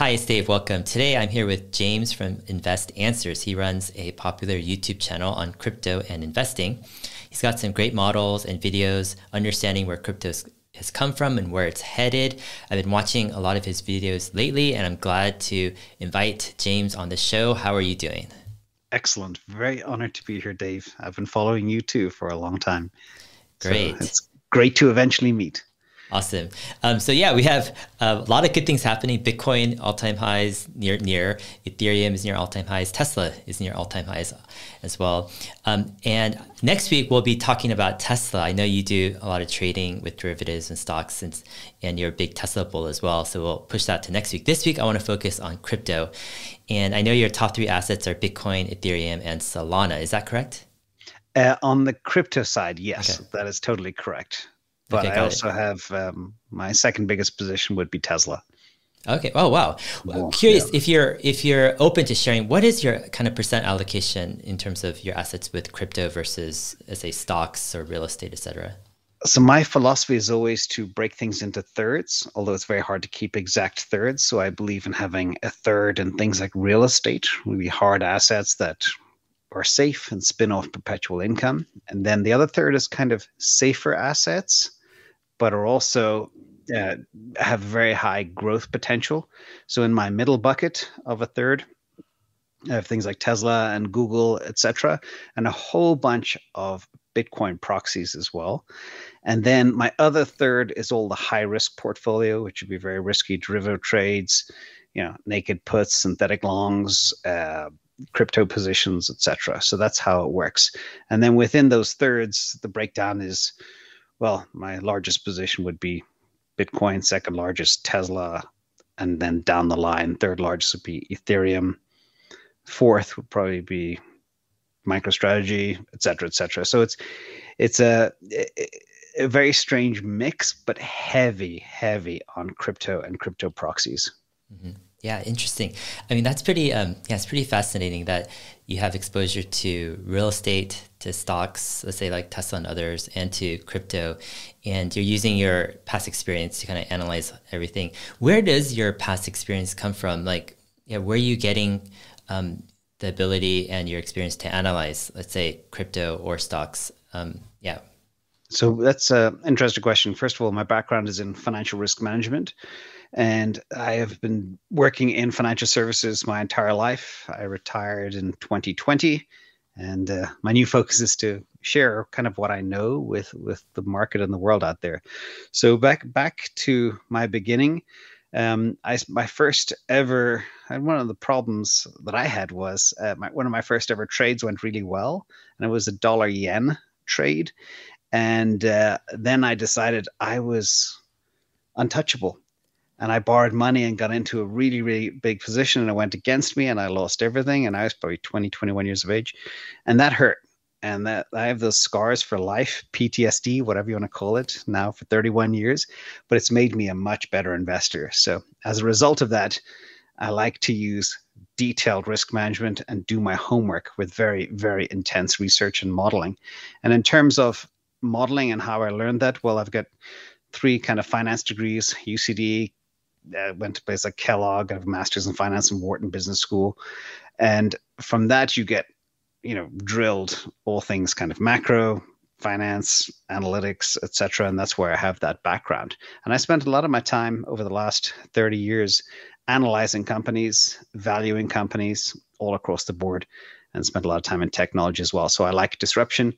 Hi, it's Dave. Welcome. Today I'm here with James from Invest Answers. He runs a popular YouTube channel on crypto and investing. He's got some great models and videos understanding where crypto has come from and where it's headed. I've been watching a lot of his videos lately, and I'm glad to invite James on the show. How are you doing? Excellent. Very honored to be here, Dave. I've been following you too for a long time. Great. So it's great to eventually meet. Awesome. Um, so yeah, we have a lot of good things happening. Bitcoin all time highs near near. Ethereum is near all time highs. Tesla is near all time highs as well. Um, and next week we'll be talking about Tesla. I know you do a lot of trading with derivatives and stocks, and and you're a big Tesla bull as well. So we'll push that to next week. This week I want to focus on crypto, and I know your top three assets are Bitcoin, Ethereum, and Solana. Is that correct? Uh, on the crypto side, yes, okay. that is totally correct. But okay, I also it. have um, my second biggest position would be Tesla. Okay. Oh wow. Well, Curious yeah. if you're if you're open to sharing, what is your kind of percent allocation in terms of your assets with crypto versus, say, stocks or real estate, etc. So my philosophy is always to break things into thirds, although it's very hard to keep exact thirds. So I believe in having a third in things like real estate, really hard assets that are safe and spin off perpetual income, and then the other third is kind of safer assets but are also uh, have very high growth potential. So in my middle bucket of a third, I have things like Tesla and Google, etc., and a whole bunch of Bitcoin proxies as well. And then my other third is all the high risk portfolio, which would be very risky derivative trades, you know, naked puts, synthetic longs, uh, crypto positions, etc. So that's how it works. And then within those thirds, the breakdown is well, my largest position would be Bitcoin, second largest Tesla, and then down the line, third largest would be Ethereum. Fourth would probably be MicroStrategy, et cetera, et cetera. So it's it's a, a very strange mix, but heavy, heavy on crypto and crypto proxies. Mm-hmm. Yeah, interesting. I mean, that's pretty. Um, yeah, it's pretty fascinating that you have exposure to real estate, to stocks, let's say like Tesla and others, and to crypto, and you're using your past experience to kind of analyze everything. Where does your past experience come from? Like, yeah, where are you getting um, the ability and your experience to analyze, let's say, crypto or stocks? Um, yeah. So that's an interesting question. First of all, my background is in financial risk management. And I have been working in financial services my entire life. I retired in 2020, and uh, my new focus is to share kind of what I know with with the market and the world out there. So back back to my beginning. Um, I my first ever and one of the problems that I had was uh, my, one of my first ever trades went really well, and it was a dollar yen trade, and uh, then I decided I was untouchable and I borrowed money and got into a really, really big position and it went against me and I lost everything. And I was probably 20, 21 years of age. And that hurt. And that I have those scars for life, PTSD, whatever you want to call it, now for 31 years. But it's made me a much better investor. So as a result of that, I like to use detailed risk management and do my homework with very, very intense research and modeling. And in terms of modeling and how I learned that, well, I've got three kind of finance degrees UCD, uh, went to places like Kellogg, I have a master's in finance and Wharton Business School, and from that you get, you know, drilled all things kind of macro, finance, analytics, etc. And that's where I have that background. And I spent a lot of my time over the last 30 years analyzing companies, valuing companies all across the board, and spent a lot of time in technology as well. So I like disruption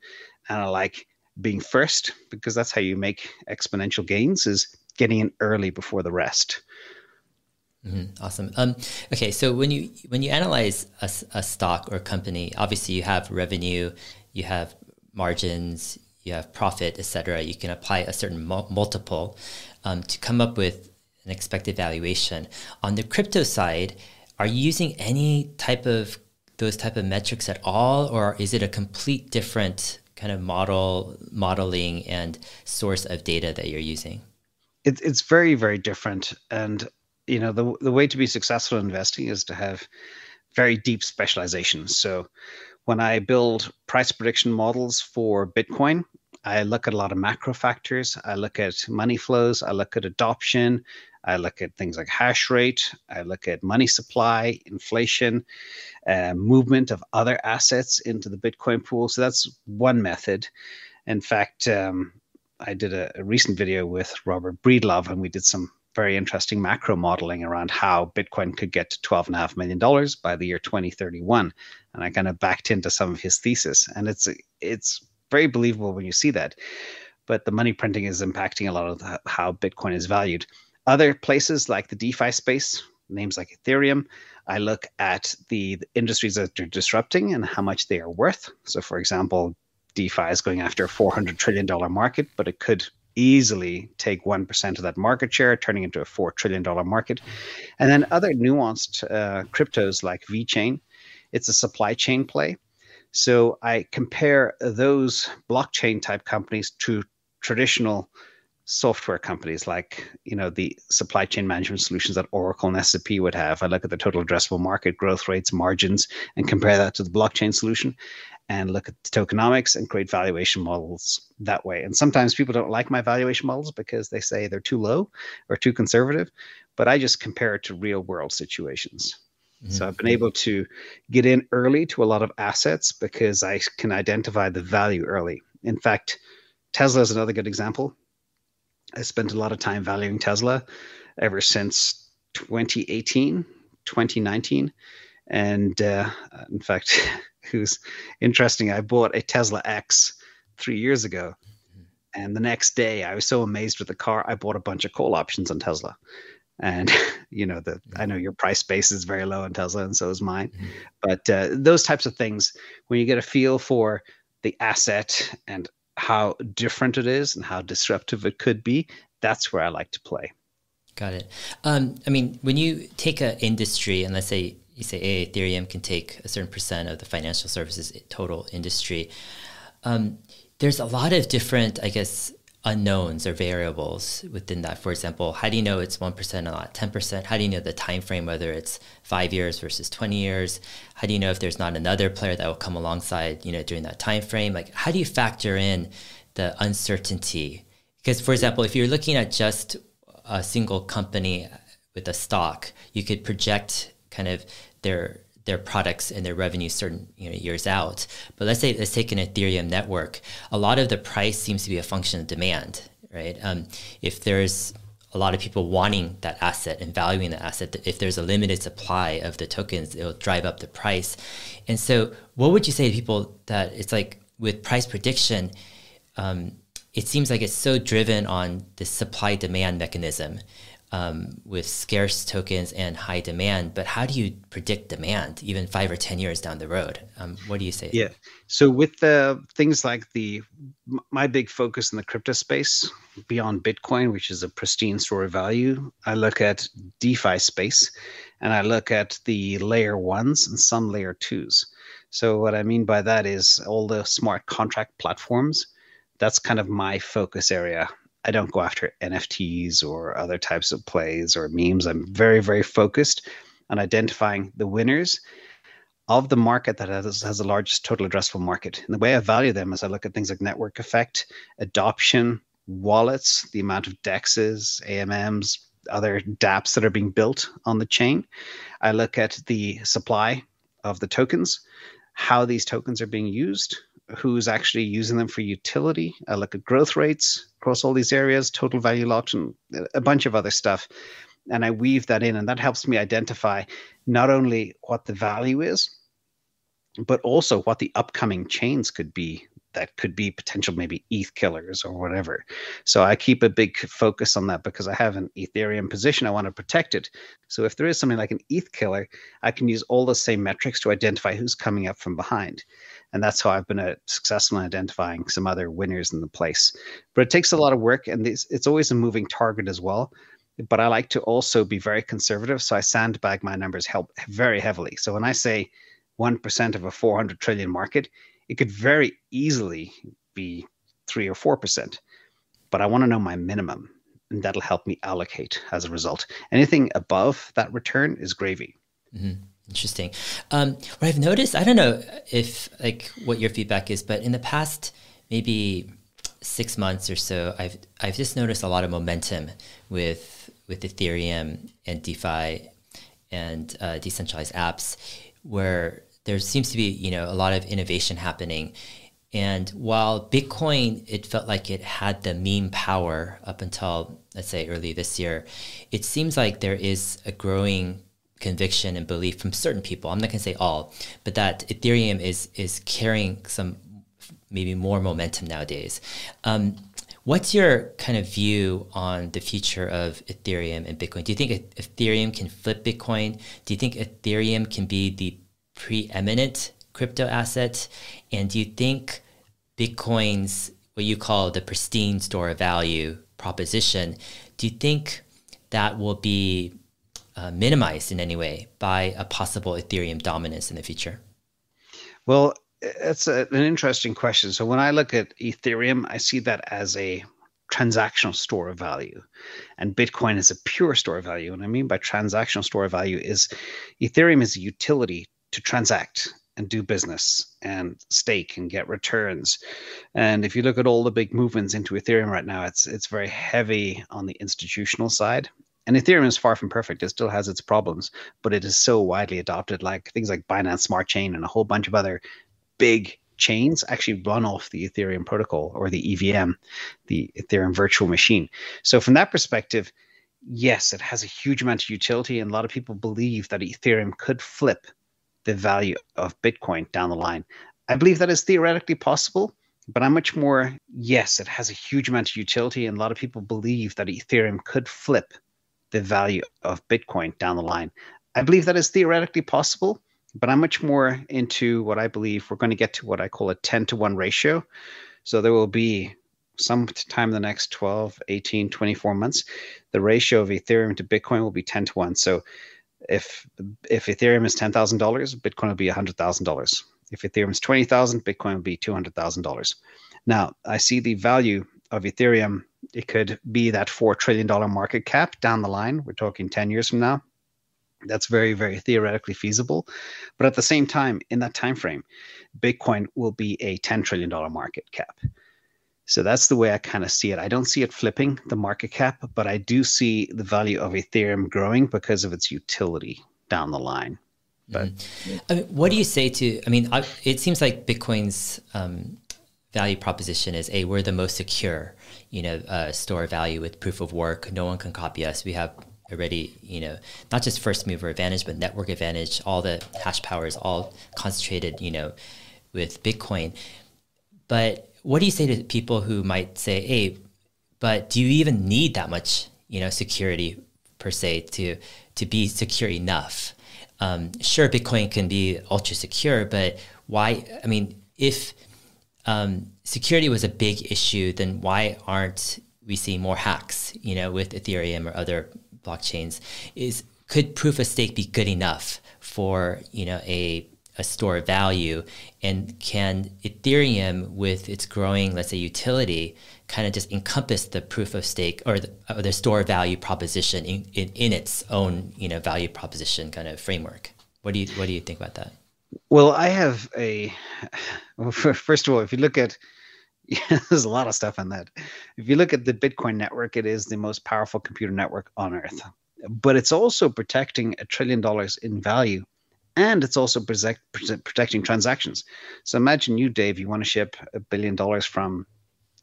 and I like being first because that's how you make exponential gains is getting in early before the rest. Mm-hmm. Awesome. Um, okay, so when you when you analyze a, a stock or company, obviously you have revenue, you have margins, you have profit, etc. You can apply a certain mu- multiple um, to come up with an expected valuation. On the crypto side, are you using any type of those type of metrics at all, or is it a complete different kind of model modeling and source of data that you're using? It, it's very very different, and you know the the way to be successful in investing is to have very deep specialization. So when I build price prediction models for Bitcoin, I look at a lot of macro factors. I look at money flows. I look at adoption. I look at things like hash rate. I look at money supply, inflation, uh, movement of other assets into the Bitcoin pool. So that's one method. In fact, um, I did a, a, recent video with Robert Breedlove, and we did some very interesting macro modeling around how Bitcoin could get to $12.5 million by the year 2031. And I kind of backed into some of his thesis. And it's it's very believable when you see that. But the money printing is impacting a lot of the, how Bitcoin is valued. Other places like the DeFi space, names like Ethereum, I look at the, the industries that are disrupting and how much they are worth. So, for example, DeFi is going after a $400 trillion market, but it could easily take 1% of that market share, turning into a $4 trillion market. And then other nuanced uh, cryptos like VeChain, it's a supply chain play. So I compare those blockchain type companies to traditional software companies like you know the supply chain management solutions that Oracle and SAP would have. I look at the total addressable market growth rates, margins, and compare that to the blockchain solution, and look at the tokenomics and create valuation models that way. And sometimes people don't like my valuation models because they say they're too low or too conservative, but I just compare it to real world situations. Mm-hmm. So I've been able to get in early to a lot of assets because I can identify the value early. In fact, Tesla is another good example. I spent a lot of time valuing Tesla ever since 2018, 2019. And uh, in fact, was interesting. I bought a Tesla X three years ago. And the next day, I was so amazed with the car, I bought a bunch of call options on Tesla. And you know, the I know your price base is very low on Tesla, and so is mine. Mm-hmm. But uh, those types of things, when you get a feel for the asset and how different it is and how disruptive it could be, that's where I like to play. Got it. Um, I mean, when you take an industry and let's say you say, hey, Ethereum can take a certain percent of the financial services total industry. Um, there's a lot of different, I guess, unknowns or variables within that. For example, how do you know it's one percent or not ten percent? How do you know the time frame, whether it's five years versus twenty years? How do you know if there's not another player that will come alongside, you know, during that time frame? Like, how do you factor in the uncertainty? Because, for example, if you're looking at just a single company with a stock, you could project kind of their their products and their revenue certain you know, years out. But let's say let's take an Ethereum network. A lot of the price seems to be a function of demand, right? Um, if there's a lot of people wanting that asset and valuing the asset, if there's a limited supply of the tokens, it'll drive up the price. And so, what would you say to people that it's like with price prediction? Um, it seems like it's so driven on the supply demand mechanism um, with scarce tokens and high demand. But how do you predict demand even five or 10 years down the road? Um, what do you say? Yeah. So, with the things like the, my big focus in the crypto space beyond Bitcoin, which is a pristine store of value, I look at DeFi space and I look at the layer ones and some layer twos. So, what I mean by that is all the smart contract platforms. That's kind of my focus area I don't go after NFTs or other types of plays or memes. I'm very, very focused on identifying the winners of the market that has, has the largest total addressable market. And the way I value them is I look at things like network effect, adoption, wallets, the amount of DEXs, AMMs, other dApps that are being built on the chain. I look at the supply of the tokens, how these tokens are being used, who's actually using them for utility. Uh, I look at growth rates across all these areas, total value locked, and a bunch of other stuff. And I weave that in, and that helps me identify not only what the value is, but also what the upcoming chains could be that could be potential maybe ETH killers or whatever. So I keep a big focus on that because I have an Ethereum position. I want to protect it. So if there is something like an ETH killer, I can use all the same metrics to identify who's coming up from behind. And that's how I've been uh, successful in identifying some other winners in the place. But it takes a lot of work and it's, it's always a moving target as well. But I like to also be very conservative. So I sandbag my numbers help very heavily. So when I say 1% of a 400 trillion market, it could very easily be three or four percent. But I want to know my minimum, and that'll help me allocate as a result. Anything above that return is gravy. Mm-hmm. Interesting. Um, what I've noticed, I don't know if like what your feedback is, but in the past maybe six months or so, I've I've just noticed a lot of momentum with with Ethereum and DeFi and uh, decentralized apps, where there seems to be you know a lot of innovation happening. And while Bitcoin, it felt like it had the meme power up until let's say early this year, it seems like there is a growing conviction and belief from certain people. I'm not going to say all, but that Ethereum is is carrying some maybe more momentum nowadays. Um, what's your kind of view on the future of Ethereum and Bitcoin? Do you think Ethereum can flip Bitcoin? Do you think Ethereum can be the preeminent crypto asset? And do you think Bitcoin's what you call the pristine store of value proposition, do you think that will be uh, minimized in any way by a possible Ethereum dominance in the future? Well, it's a, an interesting question. So when I look at Ethereum, I see that as a transactional store of value and bitcoin is a pure store of value and i mean by transactional store of value is ethereum is a utility to transact and do business and stake and get returns and if you look at all the big movements into ethereum right now it's it's very heavy on the institutional side and Ethereum is far from perfect. It still has its problems, but it is so widely adopted. Like things like Binance Smart Chain and a whole bunch of other big chains actually run off the Ethereum protocol or the EVM, the Ethereum virtual machine. So from that perspective, yes, it has a huge amount of utility, and a lot of people believe that Ethereum could flip the value of Bitcoin down the line. I believe that is theoretically possible, but I'm much more yes, it has a huge amount of utility, and a lot of people believe that Ethereum could flip the value of Bitcoin down the line. I believe that is theoretically possible, but I'm much more into what I believe we're going to get to what I call a 10 to 1 ratio. So there will be some time in the next 12, 18, 24 months, the ratio of Ethereum to Bitcoin will be 10 to 1. So if if Ethereum is $10,000, Bitcoin will be $100,000. If Ethereum is 20,000, Bitcoin will be $200,000. Now, I see the value of Ethereum, it could be that $4 trillion market cap down the line. We're talking 10 years from now. That's very very theoretically feasible. But at the same time in that time frame bitcoin will be a 10 trillion dollar market cap. So that's the way i kind of see it. I don't see it flipping the market cap but i do see the value of ethereum growing because of its utility down the line. But mm-hmm. I mean, what do you say to i mean I, it seems like bitcoin's um, value proposition is a we're the most secure you know uh, store value with proof of work no one can copy us we have already, you know, not just first mover advantage, but network advantage. All the hash power is all concentrated, you know, with Bitcoin. But what do you say to people who might say, "Hey, but do you even need that much, you know, security per se to to be secure enough?" Um, sure, Bitcoin can be ultra secure, but why? I mean, if um, security was a big issue, then why aren't we seeing more hacks, you know, with Ethereum or other blockchains? Is could proof of stake be good enough for you know a a store of value? And can ethereum with its growing let's say utility kind of just encompass the proof of stake or the, or the store value proposition in, in, in its own you know value proposition kind of framework? What do you what do you think about that well i have a first of all if you look at yeah, there's a lot of stuff on that. If you look at the Bitcoin network, it is the most powerful computer network on earth. But it's also protecting a trillion dollars in value and it's also protect, protecting transactions. So imagine you, Dave, you want to ship a billion dollars from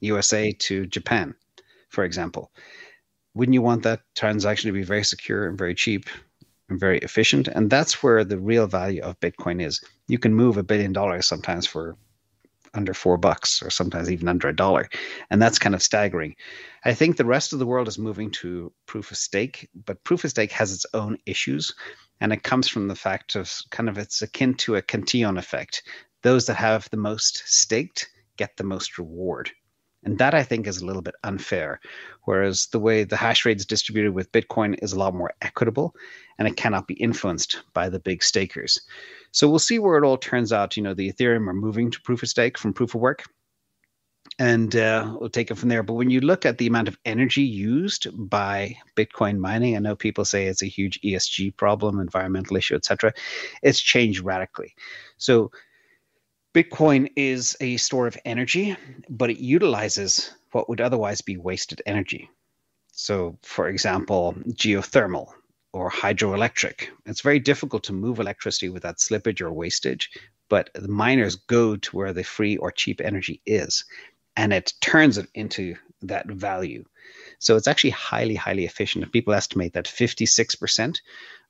USA to Japan, for example. Wouldn't you want that transaction to be very secure and very cheap and very efficient? And that's where the real value of Bitcoin is. You can move a billion dollars sometimes for under four bucks or sometimes even under a dollar. And that's kind of staggering. I think the rest of the world is moving to proof of stake, but proof of stake has its own issues. And it comes from the fact of kind of it's akin to a Cantillon effect. Those that have the most staked get the most reward. And that I think is a little bit unfair. Whereas the way the hash rate is distributed with Bitcoin is a lot more equitable and it cannot be influenced by the big stakers. So we'll see where it all turns out. You know, the Ethereum are moving to proof of stake from proof of work. And uh, we'll take it from there. But when you look at the amount of energy used by Bitcoin mining, I know people say it's a huge ESG problem, environmental issue, etc. It's changed radically. So Bitcoin is a store of energy, but it utilizes what would otherwise be wasted energy. So, for example, geothermal or hydroelectric. It's very difficult to move electricity without slippage or wastage, but the miners go to where the free or cheap energy is and it turns it into that value. So it's actually highly, highly efficient. People estimate that 56%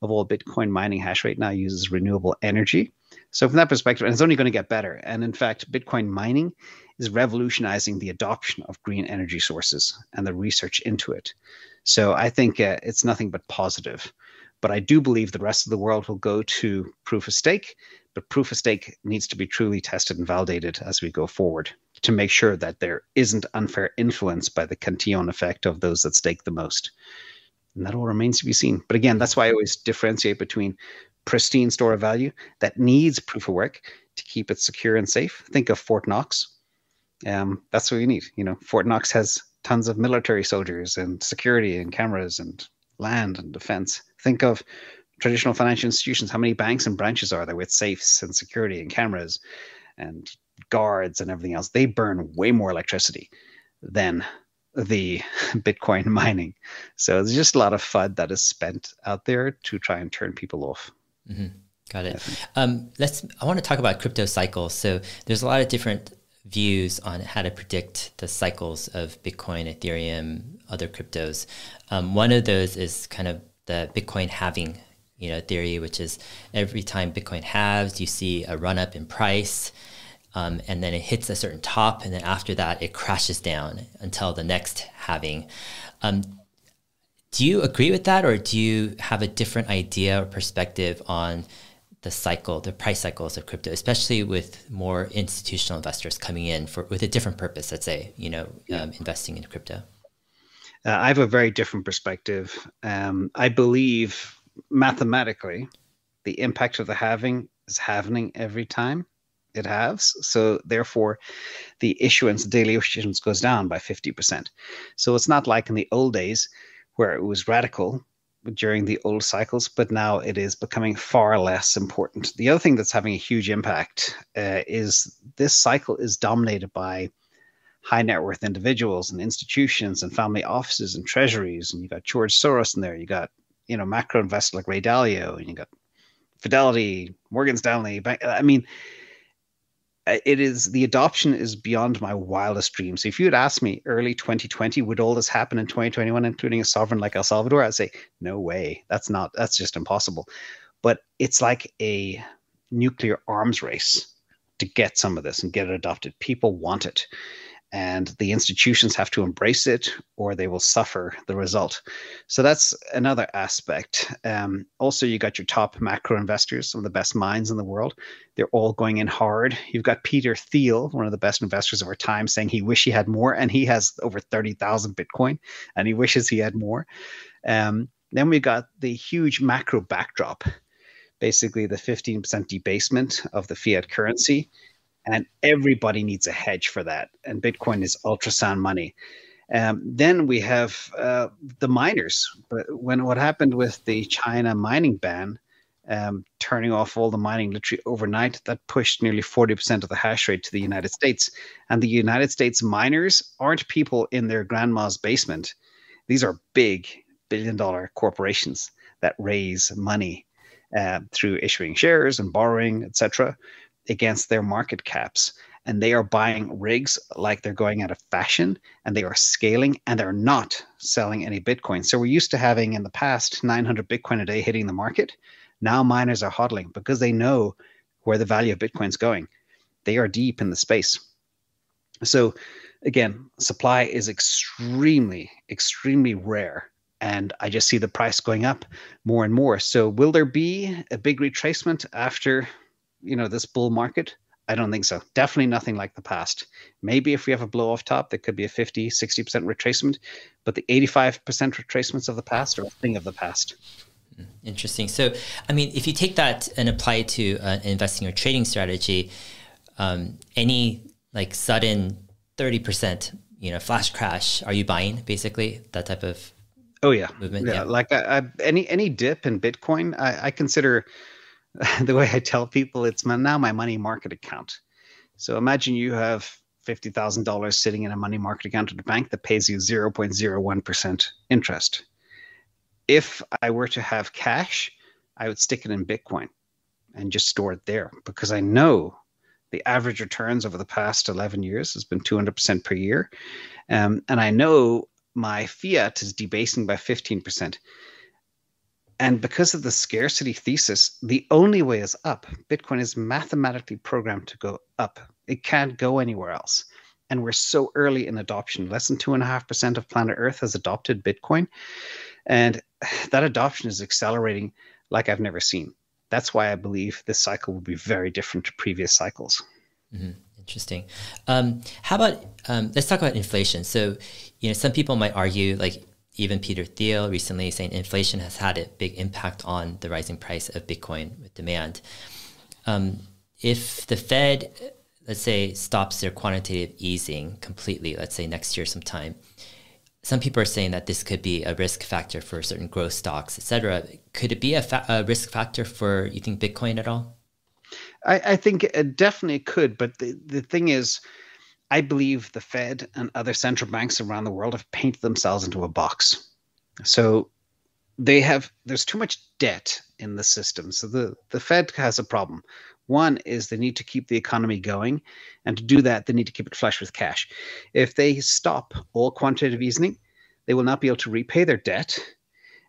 of all Bitcoin mining hash rate now uses renewable energy. So from that perspective, and it's only going to get better. And in fact, Bitcoin mining is revolutionizing the adoption of green energy sources and the research into it. So I think uh, it's nothing but positive. But I do believe the rest of the world will go to proof of stake, but proof of stake needs to be truly tested and validated as we go forward to make sure that there isn't unfair influence by the Cantillon effect of those that stake the most. And that all remains to be seen. But again, that's why I always differentiate between pristine store of value that needs proof of work to keep it secure and safe. Think of Fort Knox. Um, that's what you need. You know, Fort Knox has tons of military soldiers and security and cameras and land and defense. Think of traditional financial institutions. How many banks and branches are there with safes and security and cameras and guards and everything else? They burn way more electricity than the Bitcoin mining. So there's just a lot of FUD that is spent out there to try and turn people off. Mm-hmm. Got it. Um, let's. I want to talk about crypto cycles. So there's a lot of different views on how to predict the cycles of Bitcoin, Ethereum, other cryptos. Um, one of those is kind of the Bitcoin halving, you know, theory, which is every time Bitcoin halves, you see a run up in price, um, and then it hits a certain top, and then after that, it crashes down until the next halving. Um, do you agree with that, or do you have a different idea or perspective on the cycle, the price cycles of crypto, especially with more institutional investors coming in for with a different purpose. Let's say, you know, um, investing in crypto. Uh, I have a very different perspective. Um, I believe mathematically, the impact of the halving is happening every time it halves. So therefore, the issuance, daily issuance goes down by 50%. So it's not like in the old days where it was radical during the old cycles, but now it is becoming far less important. The other thing that's having a huge impact uh, is this cycle is dominated by high net worth individuals and institutions and family offices and treasuries. And you've got George Soros in there. You got you know macro investors like Ray Dalio, and you got Fidelity, Morgan Stanley. Bank, I mean, Uh, it is the adoption is beyond my wildest dreams. If you had asked me early 2020, would all this happen in 2021, including a sovereign like El Salvador? I'd say, no way. That's not, that's just impossible. But it's like a nuclear arms race to get some of this and get it adopted. People want it and the institutions have to embrace it or they will suffer the result. So that's another aspect. Um, also, you got your top macro investors, some of the best minds in the world. They're all going in hard. You've got Peter Thiel, one of the best investors of our time, saying he wish he had more, and he has over 30,000 Bitcoin, and he wishes he had more. Um, then we got the huge macro backdrop, basically the 15% debasement of the fiat currency and everybody needs a hedge for that. And Bitcoin is ultrasound money. Um, then we have uh, the miners. But when what happened with the China mining ban, um, turning off all the mining literally overnight, that pushed nearly 40% of the hash rate to the United States. And the United States miners aren't people in their grandma's basement. These are big billion dollar corporations that raise money uh, through issuing shares and borrowing, etc against their market caps and they are buying rigs like they're going out of fashion and they are scaling and they're not selling any bitcoin. So we're used to having in the past 900 bitcoin a day hitting the market. Now miners are hodling because they know where the value of bitcoin's going. They are deep in the space. So again supply is extremely extremely rare and i just see the price going up more and more. So will there be a big retracement after you know this bull market? I don't think so. Definitely nothing like the past. Maybe if we have a blow off top there could be a 50 60% retracement but the 85% retracements of the past are a thing of the past. Hmm, interesting. So i mean if you take that and apply it to uh, investing or trading strategy um, any like sudden 30% you know flash crash are you buying basically that type of oh yeah. movement? Yeah, yeah. like I, I, any any dip in bitcoin I, I consider the way I tell people, it's my, now my money market account. So imagine you have $50,000 sitting in a money market account at a bank that pays you 0.01% interest. If I were to have cash, I would stick it in Bitcoin and just store it there because I know the average returns over the past 11 years has been 200% per year. Um, and I know my fiat is debasing by 15%. And because of the scarcity thesis, the only way is up. Bitcoin is mathematically programmed to go up. It can't go anywhere else. And we're so early in adoption. Less than 2.5% of planet Earth has adopted Bitcoin. And that adoption is accelerating like I've never seen that's why I believe this cycle will be very different to previous cycles. Mm-hmm. Interesting. Um, how about um, let's talk about inflation. So, you know, some people might argue, like even Peter Thiel recently, saying inflation has had a big impact on the rising price of Bitcoin with demand. Um, if the Fed, let's say, stops their quantitative easing completely, let's say next year sometime, some people are saying that this could be a risk factor for certain growth stocks, et cetera. Could it be a, fa- a risk factor for you think Bitcoin at all? I, I, think it definitely could, but the, the thing is, I believe the Fed and other central banks around the world have painted themselves into a box. So they have there's too much debt in the system. So the, the Fed has a problem. One is they need to keep the economy going, and to do that, they need to keep it flush with cash. If they stop all quantitative easing, they will not be able to repay their debt.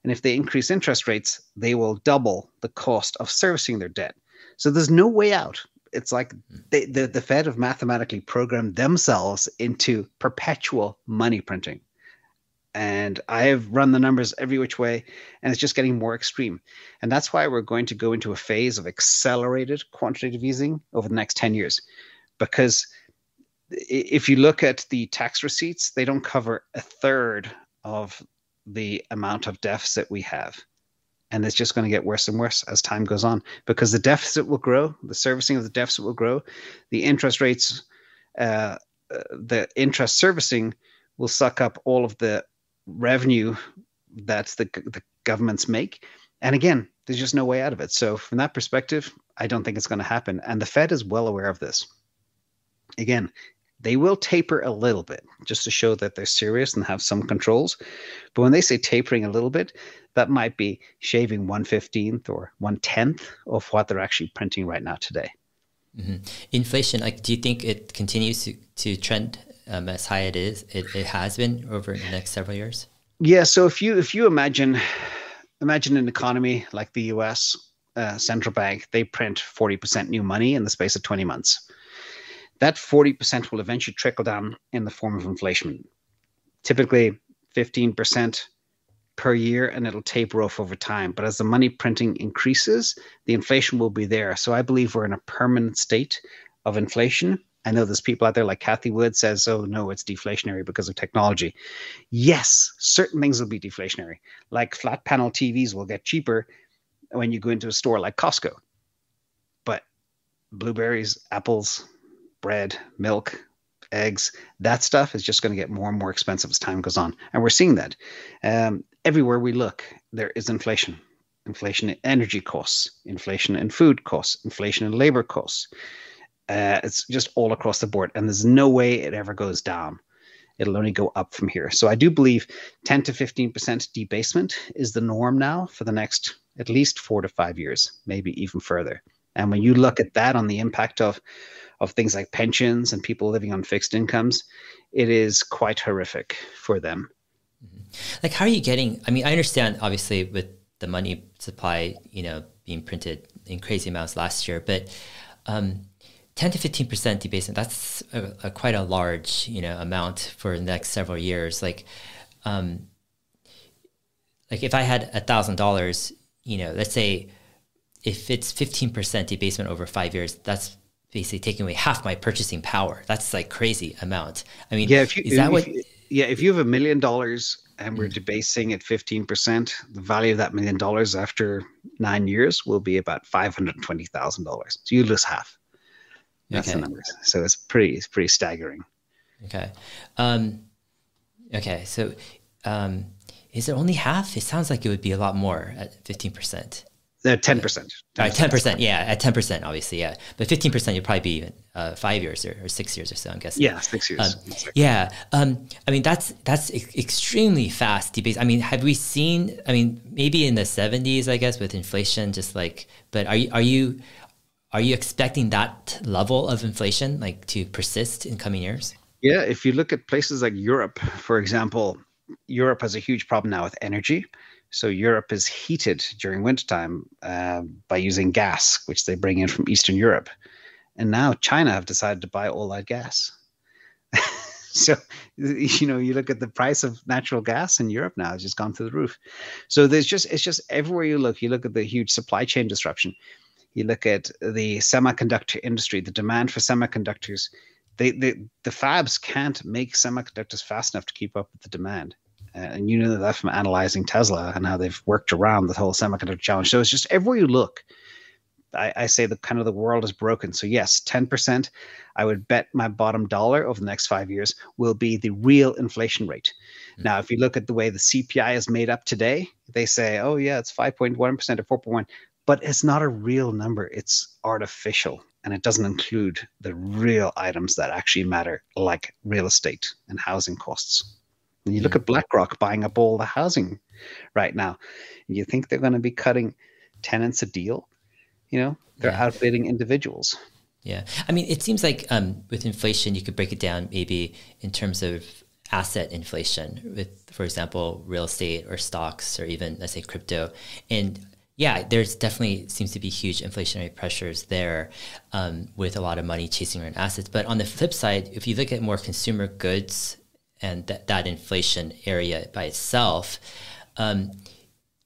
And if they increase interest rates, they will double the cost of servicing their debt. So there's no way out. It's like they, the, the Fed have mathematically programmed themselves into perpetual money printing and I have run the numbers every which way, and it's just getting more extreme. And that's why we're going to go into a phase of accelerated quantitative easing over the next 10 years. Because if you look at the tax receipts, they don't cover a third of the amount of deficit we have. And it's just going to get worse and worse as time goes on because the deficit will grow, the servicing of the deficit will grow, the interest rates, uh, uh the interest servicing will suck up all of the revenue that the, the governments make. And again, there's just no way out of it. So, from that perspective, I don't think it's going to happen. And the Fed is well aware of this. Again, they will taper a little bit just to show that they're serious and have some controls. But when they say tapering a little bit, that might be shaving 115th or 110th of what they're actually printing right now today. Mm-hmm. Inflation, like, do you think it continues to, to trend um, as high it is it, it has been over the next several years? Yeah. So if you if you imagine imagine an economy like the U.S. Uh, central bank, they print forty percent new money in the space of twenty months. That forty percent will eventually trickle down in the form of inflation. Typically, fifteen percent per year and it'll taper off over time. But as the money printing increases, the inflation will be there. So I believe we're in a permanent state of inflation. I know there's people out there like Cathie Wood says, oh no, it's deflationary because of technology. Yes, certain things will be deflationary. Like flat panel TVs will get cheaper when you go into a store like Costco. But blueberries, apples, bread, milk, eggs, that stuff is just going to get more and more expensive as time goes on. And we're seeing that. Um, everywhere we look, there is inflation. Inflation in energy costs, inflation in food costs, inflation in labor costs. Uh, it's just all across the board, and there's no way it ever goes down. It'll only go up from here. So I do believe 10 to 15% debasement is the norm now for the next at least four to five years, maybe even further. And when you look at that on the impact of of things like pensions and people living on fixed incomes, it is quite horrific for them. Mm-hmm. Like, how are you getting? I mean, I understand obviously with the money supply, you know, being printed in crazy amounts last year, but um, 10 to 15% debasement, that's a, a, quite a large, you know, amount for the next several years. Like, um, like if I had a thousand dollars, you know, let's say if it's 15% debasement over five years, that's basically taking away half my purchasing power. That's like crazy amount. I mean, yeah, if you, is that if, what? Yeah, if you have a million dollars and we're mm. debasing at 15%, the value of that million dollars after nine years will be about $520,000. So you lose half. That's okay. the numbers. So it's pretty it's pretty staggering. Okay. Um, okay. So um, is it only half? It sounds like it would be a lot more at fifteen percent. Uh, ten percent. Ten percent, yeah, at ten percent, obviously, yeah. But fifteen percent, you'll probably be uh, five years or, or, six years or so. I'm guessing. Yeah, six years. Um, yeah, um, I mean that's that's e- extremely fast debate. I mean, have we seen? I mean, maybe in the '70s, I guess, with inflation, just like. But are you are you are you expecting that level of inflation like to persist in coming years? Yeah, if you look at places like Europe, for example, Europe has a huge problem now with energy so Europe is heated during wintertime uh, by using gas, which they bring in from Eastern Europe. And now China have decided to buy all that gas. so you know you look at the price of natural gas in Europe now has just gone through the roof. So there's just it's just everywhere you look. You look at the huge supply chain disruption. You look at the semiconductor industry, the demand for semiconductors. They, they the fabs can't make semiconductors fast enough to keep up with the demand. Uh, and you know that from analyzing Tesla and how they've worked around the whole semiconductor challenge. So it's just everywhere you look, I, I say the kind of the world is broken. So yes, ten percent. I would bet my bottom dollar over the next five years will be the real inflation rate. Mm-hmm. Now, if you look at the way the CPI is made up today, they say, oh yeah, it's five point one percent or four point one, but it's not a real number. It's artificial and it doesn't include the real items that actually matter, like real estate and housing costs. And you look at BlackRock buying up all the housing right now. You think they're going to be cutting tenants a deal? You know, they're yeah. outbidding individuals. Yeah. I mean, it seems like um, with inflation, you could break it down maybe in terms of asset inflation with, for example, real estate or stocks or even, let's say, crypto. And yeah, there's definitely seems to be huge inflationary pressures there um, with a lot of money chasing around assets. But on the flip side, if you look at more consumer goods and that, that inflation area by itself, um,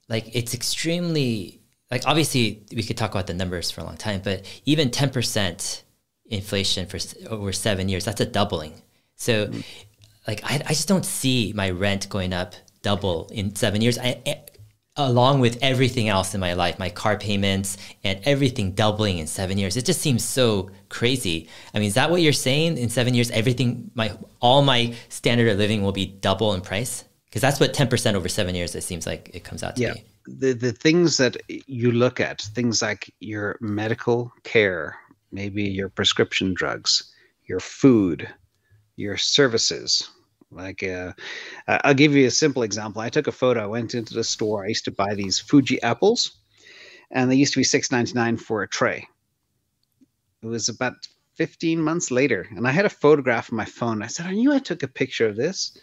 like it's extremely like obviously we could talk about the numbers for a long time, but even ten percent inflation for over seven years, that's a doubling. So, mm-hmm. like I, I just don't see my rent going up double in seven years. I, along with everything else in my life, my car payments and everything doubling in seven years. It just seems so crazy. I mean, is that what you're saying? In seven years, everything, my all my standard of living will be double in price? Because that's what ten percent over seven years. It seems like it comes out to yeah. be. The the things that you look at, things like your medical care, maybe your prescription drugs, your food, your services, like, uh, I'll give you a simple example. I took a photo. I went into the store. I used to buy these Fuji apples, and they used to be six ninety nine for a tray. It was about fifteen months later, and I had a photograph on my phone. I said, "I knew I took a picture of this."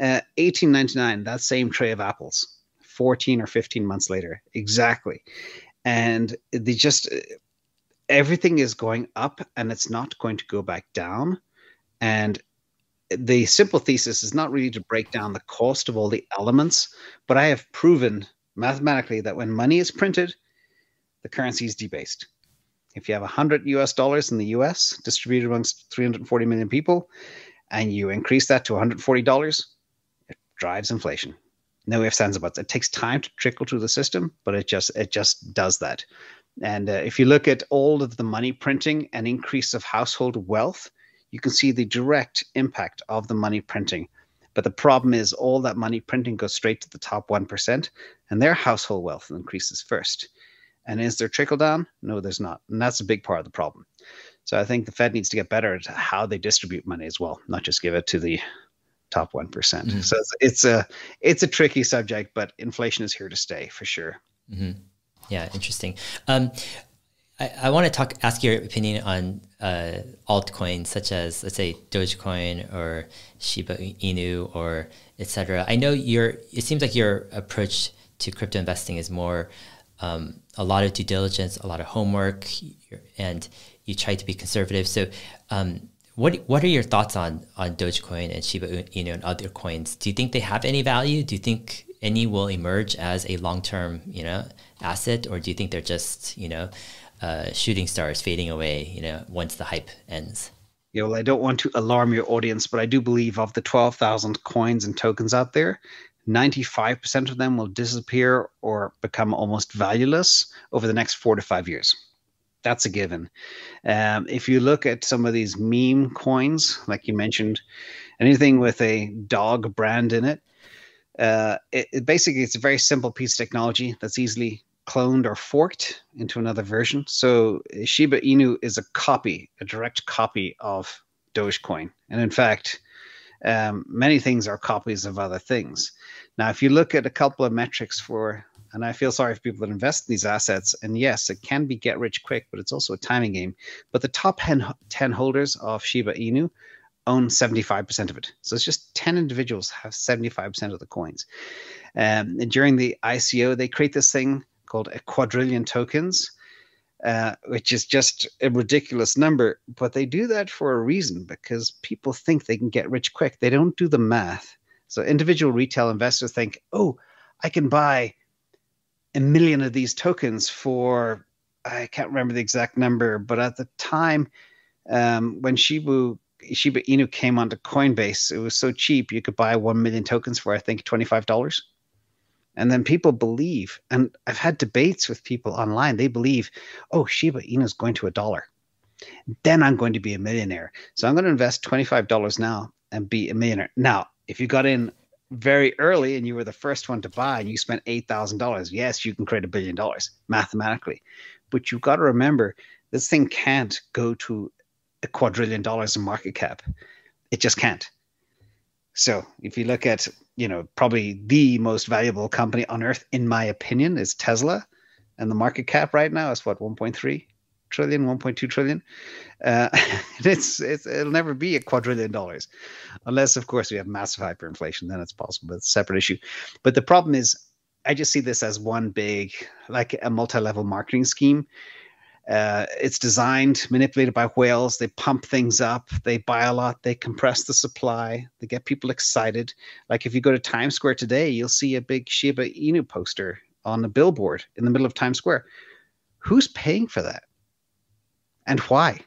Uh, eighteen ninety nine. That same tray of apples. Fourteen or fifteen months later, exactly. And they just everything is going up, and it's not going to go back down. And the simple thesis is not really to break down the cost of all the elements, but I have proven mathematically that when money is printed, the currency is debased. If you have 100 US dollars in the US distributed amongst 340 million people, and you increase that to $140, it drives inflation. No ifs, ands, or buts. It takes time to trickle through the system, but it just it just does that. And uh, if you look at all of the money printing and increase of household wealth, you can see the direct impact of the money printing. But the problem is, all that money printing goes straight to the top 1%, and their household wealth increases first. And is there trickle down? No, there's not. And that's a big part of the problem. So I think the Fed needs to get better at how they distribute money as well, not just give it to the top 1%. mm hmm So it's, it's, a it's a tricky subject, but inflation is here to stay for sure. Mm-hmm. Yeah, interesting. Um, I, I want to talk, ask your opinion on uh, altcoins such as, let's say, Dogecoin or Shiba Inu or etc. I know your. It seems like your approach to crypto investing is more um, a lot of due diligence, a lot of homework, and you try to be conservative. So, um, what what are your thoughts on on Dogecoin and Shiba Inu and other coins? Do you think they have any value? Do you think any will emerge as a long term, you know, asset, or do you think they're just, you know, uh, shooting stars fading away, you know, once the hype ends. Yeah, well, I don't want to alarm your audience, but I do believe of the 12,000 coins and tokens out there, 95% of them will disappear or become almost valueless over the next four to five years. That's a given. Um, if you look at some of these meme coins, like you mentioned, anything with a dog brand in it, uh, it, it basically it's a very simple piece of technology that's easily cloned or forked into another version. So Shiba Inu is a copy, a direct copy of Dogecoin. And in fact, um, many things are copies of other things. Now, if you look at a couple of metrics for, and I feel sorry for people that invest in these assets, and yes, it can be get rich quick, but it's also a timing game. But the top 10, 10 holders of Shiba Inu own 75% of it. So it's just 10 individuals have 75% of the coins. Um, during the ICO, they create this thing called a quadrillion tokens uh, which is just a ridiculous number. But they do that for a reason because people think they can get rich quick. They don't do the math. So individual retail investors think, oh, I can buy a million of these tokens for I can't remember the exact number, but at the time um, when Shibu Shiba Inu came onto Coinbase, it was so cheap you could buy one million tokens for I think twenty five dollars. And then people believe, and I've had debates with people online, they believe, oh, Shiba is going to a dollar. Then I'm going to be a millionaire. So I'm going to invest $25 now and be a millionaire. Now, if you got in very early and you were the first one to buy and you spent $8,000, yes, you can create a billion dollars mathematically. But you've got to remember this thing can't go to a quadrillion dollars in market cap. It just can't. So if you look at you know, probably the most valuable company on earth, in my opinion, is Tesla. And the market cap right now is what, 1.3 trillion, 1.2 trillion. Uh, it's, it's, it'll never be a quadrillion dollars, unless, of course, we have massive hyperinflation. Then it's possible, but it's a separate issue. But the problem is, I just see this as one big, like a multi level marketing scheme uh, it's designed, manipulated by whales. They pump things up, they buy a lot, they compress the supply, they get people excited. Like if you go to Times Square today, you'll see a big Shiba Inu poster on a billboard in the middle of Times Square. Who's paying for that? And why?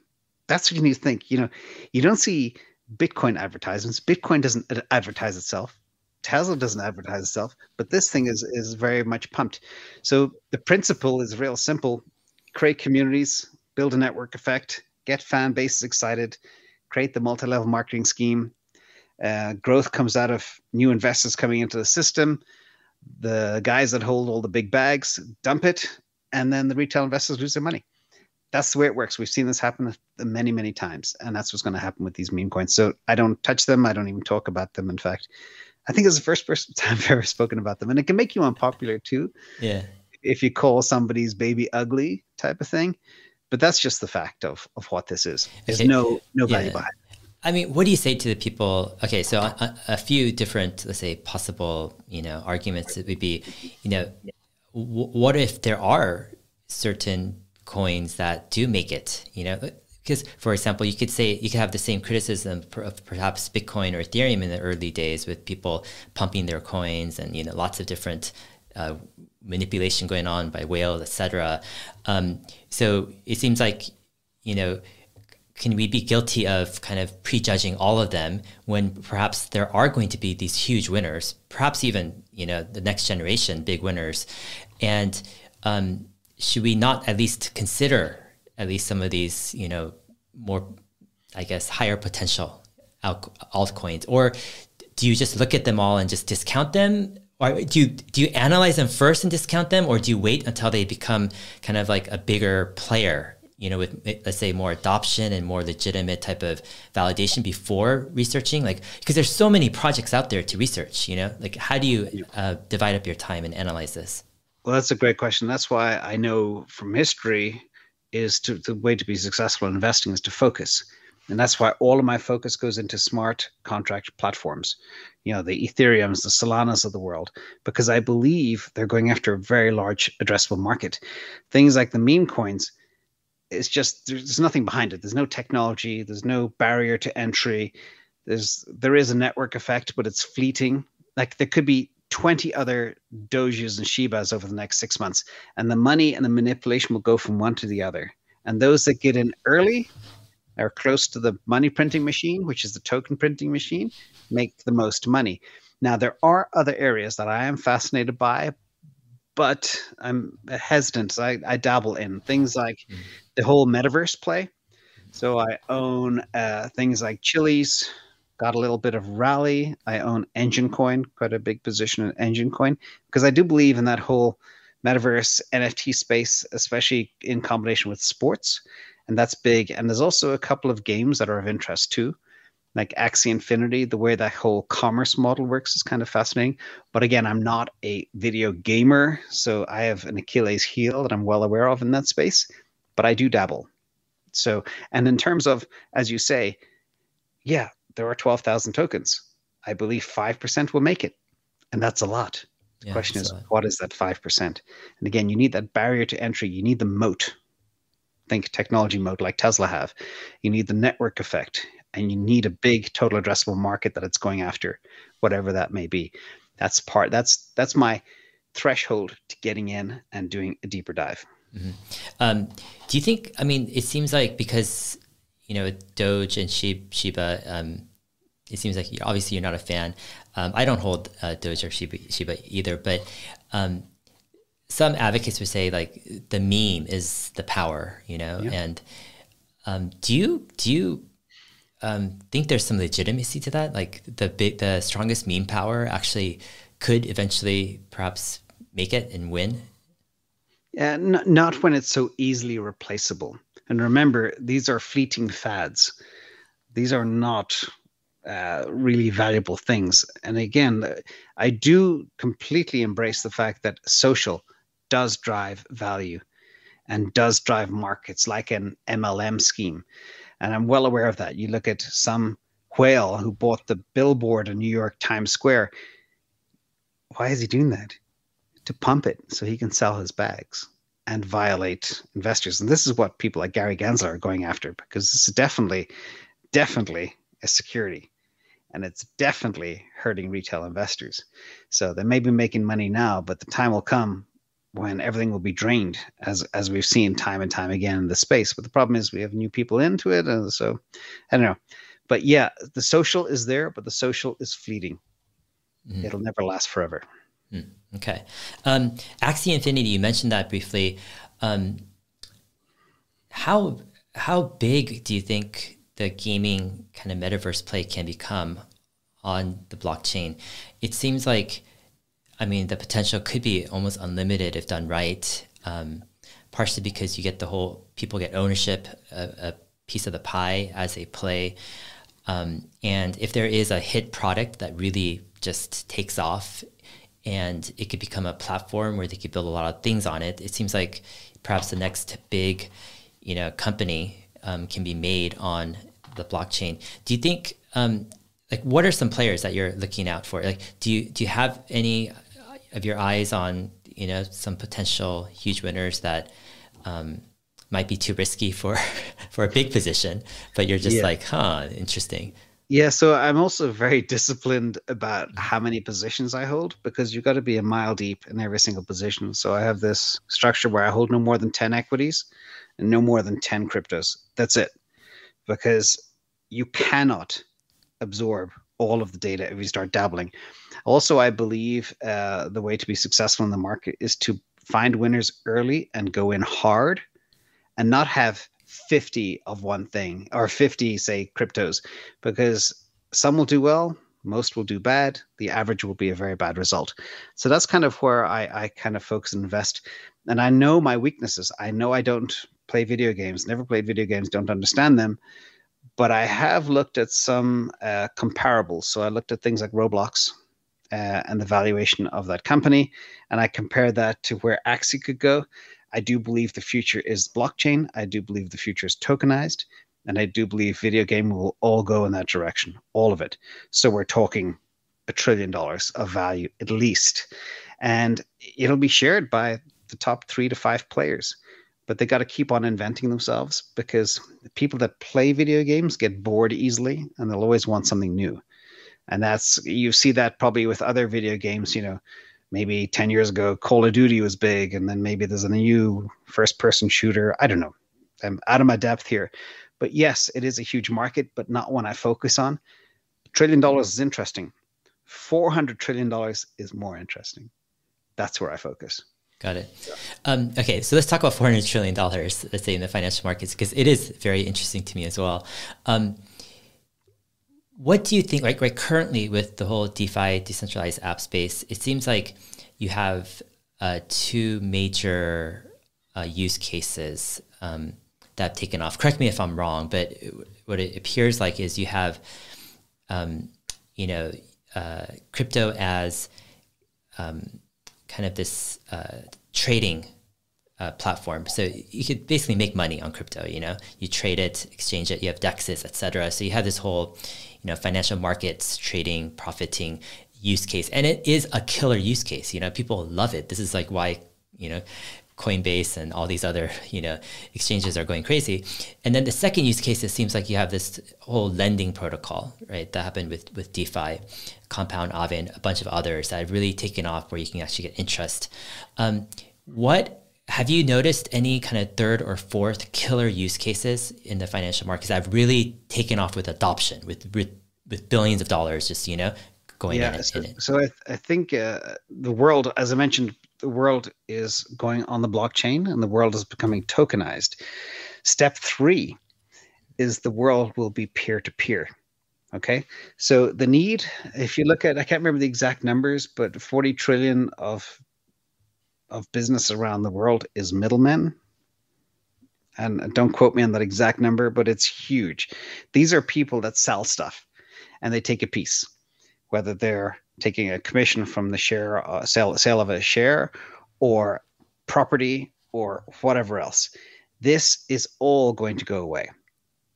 That's what you need to think. You know, you don't see Bitcoin advertisements. Bitcoin doesn't advertise itself. Tesla doesn't advertise itself, but this thing is is very much pumped. So the principle is real simple create communities, build a network effect, get fan bases excited, create the multi level marketing scheme. Uh, growth comes out of new investors coming into the system. The guys that hold all the big bags dump it, and then the retail investors lose their money. That's the way it works. We've seen this happen many, many times, and that's what's going to happen with these meme coins. So I don't touch them. I don't even talk about them. In fact, I think it's the first person time I've ever spoken about them, and it can make you unpopular too. Yeah if you call somebody's baby ugly type of thing. But that's just the fact of, of what this is. There's okay. no no value yeah. behind it. I mean, what do you say to the people? Okay, so a, a, few different, let's say, possible, you know, arguments that would be, you know, w- what if there are certain coins that do make it, you know? Because, for example, you could say you could have the same criticism of perhaps Bitcoin or Ethereum in the early days with people pumping their coins and you know lots of different uh, manipulation going on by whales, etc. Um, so it seems like, you know, can we be guilty of kind of prejudging all of them when perhaps there are going to be these huge winners, perhaps even you know the next generation big winners, and um, should we not at least consider at least some of these you know more, I guess, higher potential altcoins, or do you just look at them all and just discount them or do you do you analyze them first and discount them, or do you wait until they become kind of like a bigger player? You know, with let's say more adoption and more legitimate type of validation before researching, like because there's so many projects out there to research. You know, like how do you uh, divide up your time and analyze this? Well, that's a great question. That's why I know from history is to the way to be successful in investing is to focus. And that's why all of my focus goes into smart contract platforms, you know, the Ethereums, the Solanas of the world, because I believe they're going after a very large addressable market. Things like the meme coins, it's just there's nothing behind it. There's no technology, there's no barrier to entry. There's there is a network effect, but it's fleeting. Like there could be 20 other Doges and shibas over the next six months, and the money and the manipulation will go from one to the other. And those that get in early are close to the money printing machine, which is the token printing machine, make the most money. Now, there are other areas that I am fascinated by, but I'm hesitant. I, I dabble in things like mm-hmm. the whole metaverse play. So I own uh, things like Chiliz, got a little bit of Rally. I own Enjin Coin, quite a big position in Enjin Coin, because I do believe in that whole metaverse NFT space, especially in combination with sports, and that's big. And there's also a couple of games that are of interest too, like Axie Infinity. The way that whole commerce model works is kind of fascinating. But again, I'm not a video gamer, so I have an Achilles heel that I'm well aware of in that space. But I do dabble. So, and in terms of, as you say, yeah, there are 12,000 tokens. I believe 5% will make it. And that's a lot. The yeah, question is, what is that 5%? And again, you need that barrier to entry. You need the moat. Think technology mode like Tesla have. You need the network effect and you need a big total addressable market that it's going after, whatever that may be. That's part, that's, that's my threshold to getting in and doing a deeper dive. Mm-hmm. Um, do you think, I mean, it seems like because, you know, Doge and Shiba, um, it seems like obviously you're not a fan. Um, I don't hold uh, Doge or Shiba, Shiba either, but um, some advocates would say like the meme is the power, you know. Yeah. And um, do you do you um, think there's some legitimacy to that? Like the big, the strongest meme power actually could eventually perhaps make it and win. Yeah, n- not when it's so easily replaceable. And remember, these are fleeting fads. These are not uh, really valuable things. And again, I do completely embrace the fact that social does drive value and does drive markets like an MLM scheme. And I'm well aware of that. You look at some whale who bought the billboard in New York Times Square. Why is he doing that? To pump it so he can sell his bags and violate investors. And this is what people like Gary Gensler are going after because this is definitely, definitely a security and it's definitely hurting retail investors. So they may be making money now, but the time will come when everything will be drained, as as we've seen time and time again in the space. But the problem is we have new people into it, and so I don't know. But yeah, the social is there, but the social is fleeting. Mm. It'll never last forever. Mm. Okay. Um, Axie Infinity, you mentioned that briefly. Um, how how big do you think the gaming kind of metaverse play can become on the blockchain. It seems like, I mean, the potential could be almost unlimited if done right. Um, partially because you get the whole people get ownership, a, a piece of the pie as they play. Um, and if there is a hit product that really just takes off and it could become a platform where they could build a lot of things on it, it seems like perhaps the next big, you know, company um, can be made on the blockchain. Do you think um, like what are some players that you're looking out for? Like do you do you have any of your eyes on you know some potential huge winners that um, might be too risky for for a big position, but you're just yeah. like, huh, interesting. Yeah, so I'm also very disciplined about how many positions I hold because you've got to be a mile deep in every single position. So I have this structure where I hold no more than 10 equities and no more than 10 cryptos. That's it. Because you cannot absorb all of the data if you start dabbling. Also, I believe uh, the way to be successful in the market is to find winners early and go in hard and not have 50 of one thing or 50, say, cryptos, because some will do well, most will do bad, the average will be a very bad result. So that's kind of where I, I kind of focus and invest. And I know my weaknesses. I know I don't play video games, never played video games, don't understand them but I have looked at some uh, comparables. So I looked at things like Roblox uh, and the valuation of that company, and I compare that to where Axie could go. I do believe the future is blockchain. I do believe the future is tokenized, and I do believe video game will all go in that direction, all of it. So we're talking a trillion dollars of value at least, and it'll be shared by the top three to five players but they got to keep on inventing themselves because people that play video games get bored easily and they'll always want something new. And that's you see that probably with other video games, you know, maybe 10 years ago Call of Duty was big and then maybe there's a new first person shooter. I don't know. I'm out of my depth here. But yes, it is a huge market, but not one I focus on. Trillion dollars is interesting. 400 trillion dollars is more interesting. That's where I focus. Got it. Um, okay, so let's talk about four hundred trillion dollars. Let's say in the financial markets because it is very interesting to me as well. Um, what do you think? Like right currently with the whole DeFi decentralized app space, it seems like you have uh, two major uh, use cases um, that have taken off. Correct me if I'm wrong, but it, what it appears like is you have, um, you know, uh, crypto as um, kind of this uh, trading uh, platform. So you could basically make money on crypto. You know, you trade it, exchange it. You have dexes, etc. So you have this whole, you know, financial markets trading, profiting use case, and it is a killer use case. You know, people love it. This is like why you know Coinbase and all these other you know exchanges are going crazy. And then the second use case, it seems like you have this whole lending protocol, right? That happened with with DeFi, Compound, Aave, a bunch of others that have really taken off, where you can actually get interest. Um, what have you noticed any kind of third or fourth killer use cases in the financial markets that have really taken off with adoption, with with, with billions of dollars, just you know, going yeah, in, so, in? So I, th- I think uh, the world, as I mentioned, the world is going on the blockchain, and the world is becoming tokenized. Step three is the world will be peer to peer. Okay, so the need, if you look at, I can't remember the exact numbers, but 40 trillion of of business around the world is middlemen. And don't quote me on that exact number, but it's huge. These are people that sell stuff and they take a piece, whether they're taking a commission from the share uh, sale, sale of a share or property or whatever else. This is all going to go away.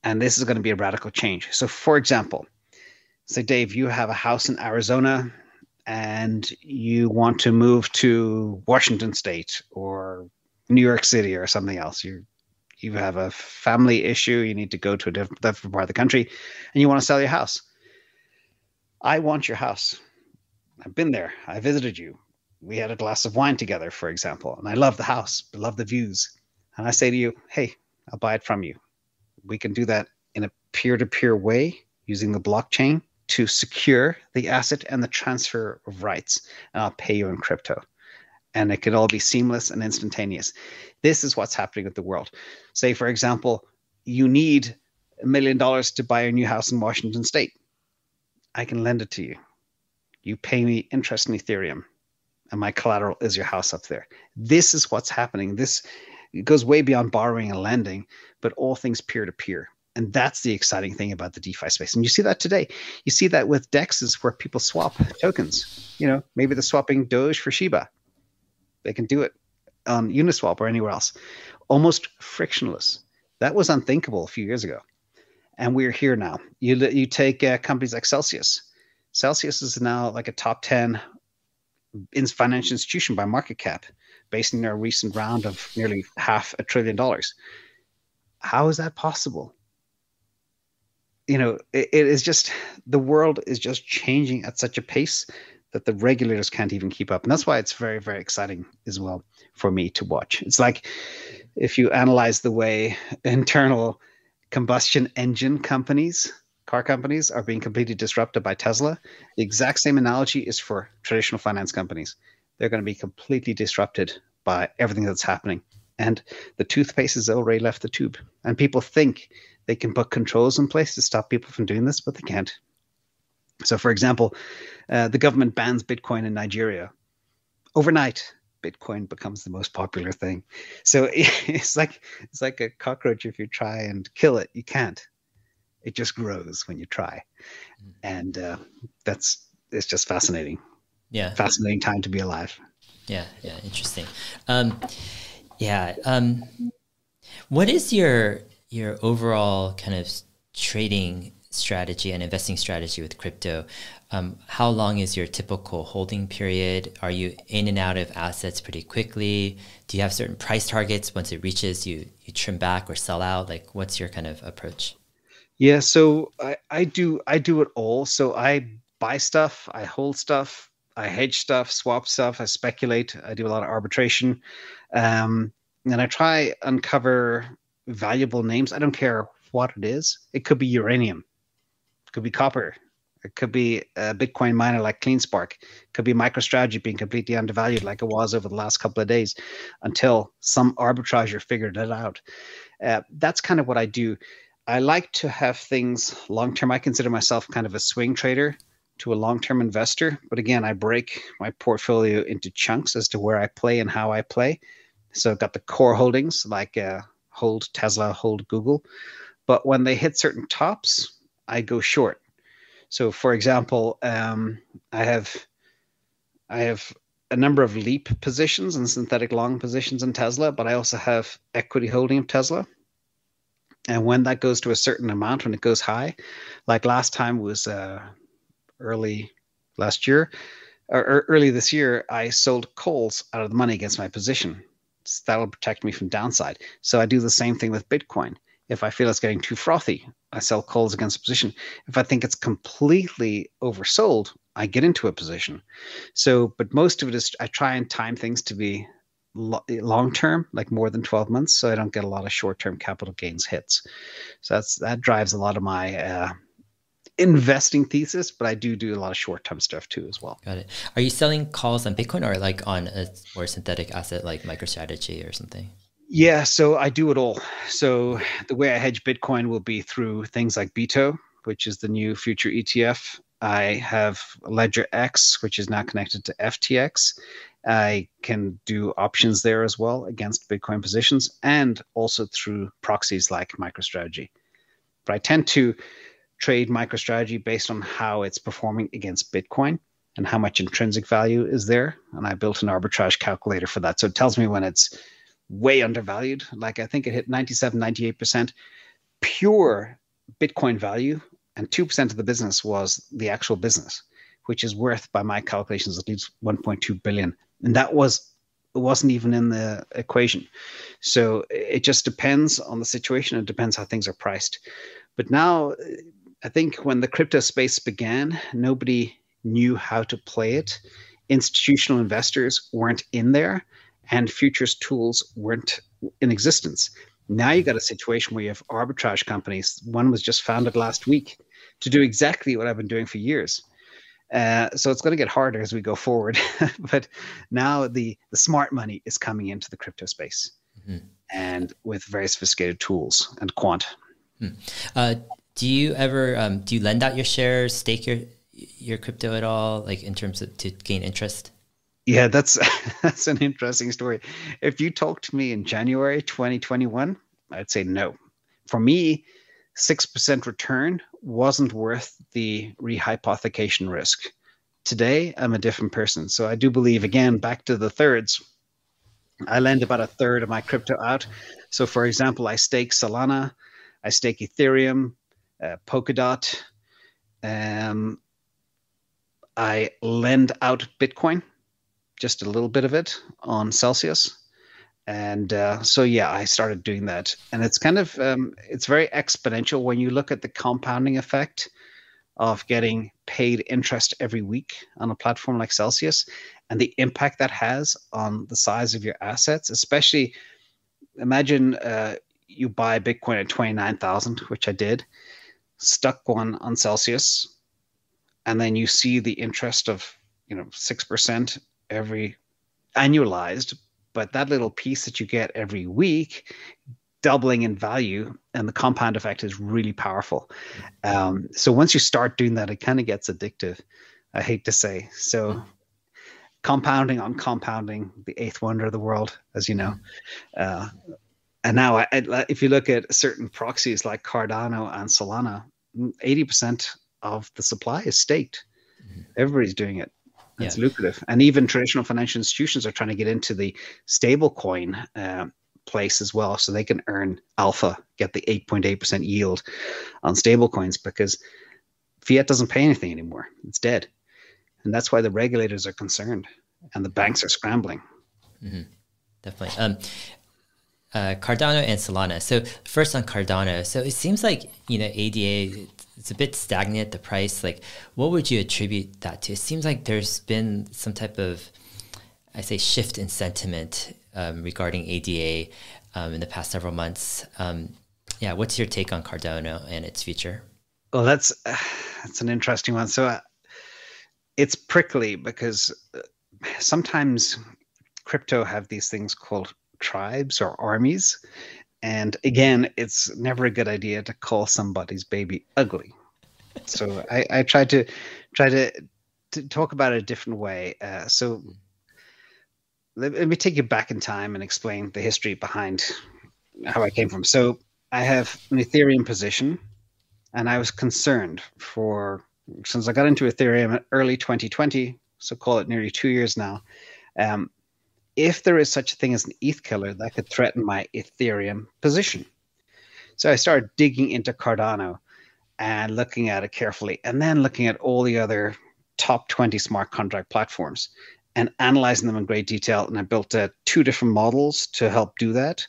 And this is going to be a radical change. So, for example, say, Dave, you have a house in Arizona and you want to move to Washington State or New York City or something else, you you have a family issue, you need to go to a different, different part of the country, and you want to sell your house. I want your house. I've been there. I visited you. We had a glass of wine together, for example, and I love the house, I love the views. And I say to you, hey, I'll buy it from you. We can do that in a peer to peer way using the blockchain to secure the asset and the transfer of rights, and I'll pay you in crypto. And it can all be seamless and instantaneous. This is what's happening with the world. Say, for example, you need a million dollars to buy a new house in Washington State. I can lend it to you. You pay me interest in Ethereum, and my collateral is your house up there. This is what's happening. This it goes way beyond borrowing and lending, but all things peer to peer. And that's the exciting thing about the DeFi space. And you see that today. You see that with DEXs where people swap tokens. You know, maybe they're swapping Doge for Shiba. They can do it on Uniswap or anywhere else. Almost frictionless. That was unthinkable a few years ago. And we're here now. You, you take uh, companies like Celsius. Celsius is now like a top 10 in financial institution by market cap, based on their recent round of nearly half a trillion dollars. How is that possible? You know, it, it is just the world is just changing at such a pace that the regulators can't even keep up. And that's why it's very, very exciting as well for me to watch. It's like if you analyze the way internal combustion engine companies, car companies, are being completely disrupted by Tesla, the exact same analogy is for traditional finance companies. They're going to be completely disrupted by everything that's happening. And the toothpaste has already left the tube. And people think they can put controls in place to stop people from doing this, but they can't. So, for example, uh, the government bans Bitcoin in Nigeria. Overnight, Bitcoin becomes the most popular thing. So it's like it's like a cockroach. If you try and kill it, you can't. It just grows when you try, and uh, that's it's just fascinating. Yeah, fascinating time to be alive. Yeah, yeah, interesting. Um, yeah, um, what is your your overall kind of trading strategy and investing strategy with crypto, um, how long is your typical holding period? Are you in and out of assets pretty quickly? Do you have certain price targets? Once it reaches, you you trim back or sell out. Like, what's your kind of approach? Yeah, so I, I do I do it all. So I buy stuff, I hold stuff, I hedge stuff, swap stuff, I speculate, I do a lot of arbitration, um, and I try uncover valuable names. I don't care what it is. It could be uranium, it could be copper, it could be a Bitcoin miner like CleanSpark, it could be MicroStrategy being completely undervalued like it was over the last couple of days until some arbitrager figured it out. Uh, that's kind of what I do. I like to have things long term. I consider myself kind of a swing trader to a long-term investor. But again, I break my portfolio into chunks as to where I play and how I play. So I've got the core holdings like uh, hold Tesla, hold Google. But when they hit certain tops, I go short. So, for example, um, I have I have a number of leap positions and synthetic long positions in Tesla, but I also have equity holding of Tesla. And when that goes to a certain amount, when it goes high, like last time was uh, early last year or early this year, I sold calls out of the money against my position. So that'll protect me from downside. So I do the same thing with Bitcoin. If I feel it's getting too frothy, I sell calls against a position. If I think it's completely oversold, I get into a position. So, but most of it is I try and time things to be lo- long term, like more than 12 months, so I don't get a lot of short term capital gains hits. So that's that drives a lot of my uh, investing thesis, but I do do a lot of short term stuff too as well. Got it. Are you selling calls on Bitcoin or like on a more synthetic asset like MicroStrategy or something? Yeah, so I do it all. So the way I hedge Bitcoin will be through things like BITO, which is the new future ETF. I have Ledger X, which is now connected to FTX. I can do options there as well against Bitcoin positions and also through proxies like MicroStrategy. But I tend to trade MicroStrategy based on how it's performing against Bitcoin and how much intrinsic value is there. And I built an arbitrage calculator for that. So it tells me when it's way undervalued. Like I think it hit 97, 98% pure Bitcoin value, and 2% of the business was the actual business, which is worth, by my calculations, at least 1.2 billion. And that was it wasn't even in the equation. So it just depends on the situation. It depends how things are priced. But now, I think when the crypto space began, nobody knew how to play it. Institutional investors weren't in there and futures tools weren't in existence. Now you got a situation where you have arbitrage companies. One was just founded last week to do exactly what I've been doing for years. Uh, so it's going to get harder as we go forward. but now the the smart money is coming into the crypto space, mm-hmm. and with very sophisticated tools and quant. Mm. Uh, do you ever um, do you lend out your shares, stake your your crypto at all, like in terms of to gain interest? Yeah, that's that's an interesting story. If you talked to me in January 2021, I'd say no. For me, 6% return wasn't worth the rehypothecation risk. Today, I'm a different person. So I do believe, again, back to the thirds, I lend about a third of my crypto out. So, for example, I stake Solana, I stake Ethereum, uh, Polkadot. Um, I lend out Bitcoin just a little bit of it on Celsius. And uh, so, yeah, I started doing that. And it's kind of, um, it's very exponential when you look at the compounding effect of getting paid interest every week on a platform like Celsius and the impact that has on the size of your assets, especially imagine uh, you buy Bitcoin at 29,000, which I did, stuck one on Celsius, and then you see the interest of, you know, 6% every annualized, but that little piece that you get every week doubling in value and the compound effect is really powerful. Um, so once you start doing that, it kind of gets addictive. I hate to say. So compounding on compounding, the eighth wonder of the world, as you know. Uh, and now, I, I, if you look at certain proxies like Cardano and Solana, 80% of the supply is staked. Mm-hmm. Everybody's doing it. It's yeah. lucrative, and even traditional financial institutions are trying to get into the stablecoin uh, place as well, so they can earn alpha, get the eight point eight percent yield on stablecoins because fiat doesn't pay anything anymore; it's dead, and that's why the regulators are concerned and the banks are scrambling. Mm-hmm. Definitely. Um, uh, Cardano and Solana. So first on Cardano. So it seems like you know ADA it's a bit stagnant the price like what would you attribute that to it seems like there's been some type of i say shift in sentiment um, regarding ada um, in the past several months um, yeah what's your take on cardano and its future well that's uh, that's an interesting one so uh, it's prickly because uh, sometimes crypto have these things called tribes or armies and again, it's never a good idea to call somebody's baby ugly. So I, I try to try to, to talk about it a different way. Uh, so let, let me take you back in time and explain the history behind how I came from. So I have an Ethereum position, and I was concerned for since I got into Ethereum early 2020, so call it nearly two years now. Um, if there is such a thing as an ETH killer that could threaten my Ethereum position. So I started digging into Cardano and looking at it carefully, and then looking at all the other top 20 smart contract platforms and analyzing them in great detail. And I built uh, two different models to help do that.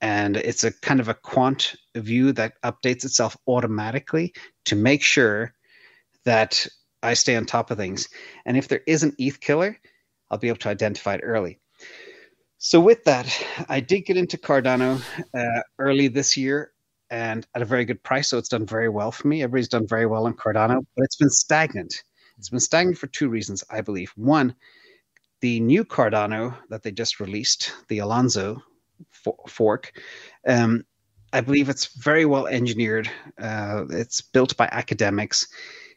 And it's a kind of a quant view that updates itself automatically to make sure that I stay on top of things. And if there is an ETH killer, I'll be able to identify it early. So with that, I did get into Cardano uh, early this year and at a very good price. So it's done very well for me. Everybody's done very well in Cardano, but it's been stagnant. It's been stagnant for two reasons, I believe. One, the new Cardano that they just released, the Alonzo fork, um, I believe it's very well engineered. Uh, it's built by academics.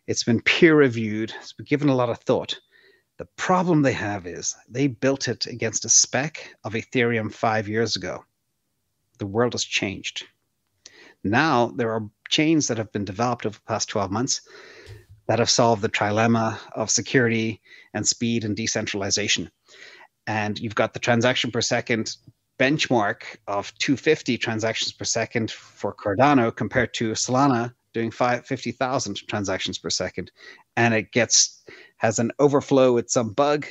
It's been peer reviewed. It's been given a lot of thought. The problem they have is they built it against a spec of Ethereum five years ago. The world has changed. Now there are chains that have been developed over the past 12 months that have solved the trilemma of security and speed and decentralization. And you've got the transaction per second benchmark of 250 transactions per second for Cardano compared to Solana doing 50,000 transactions per second. And it gets has an overflow with some bug,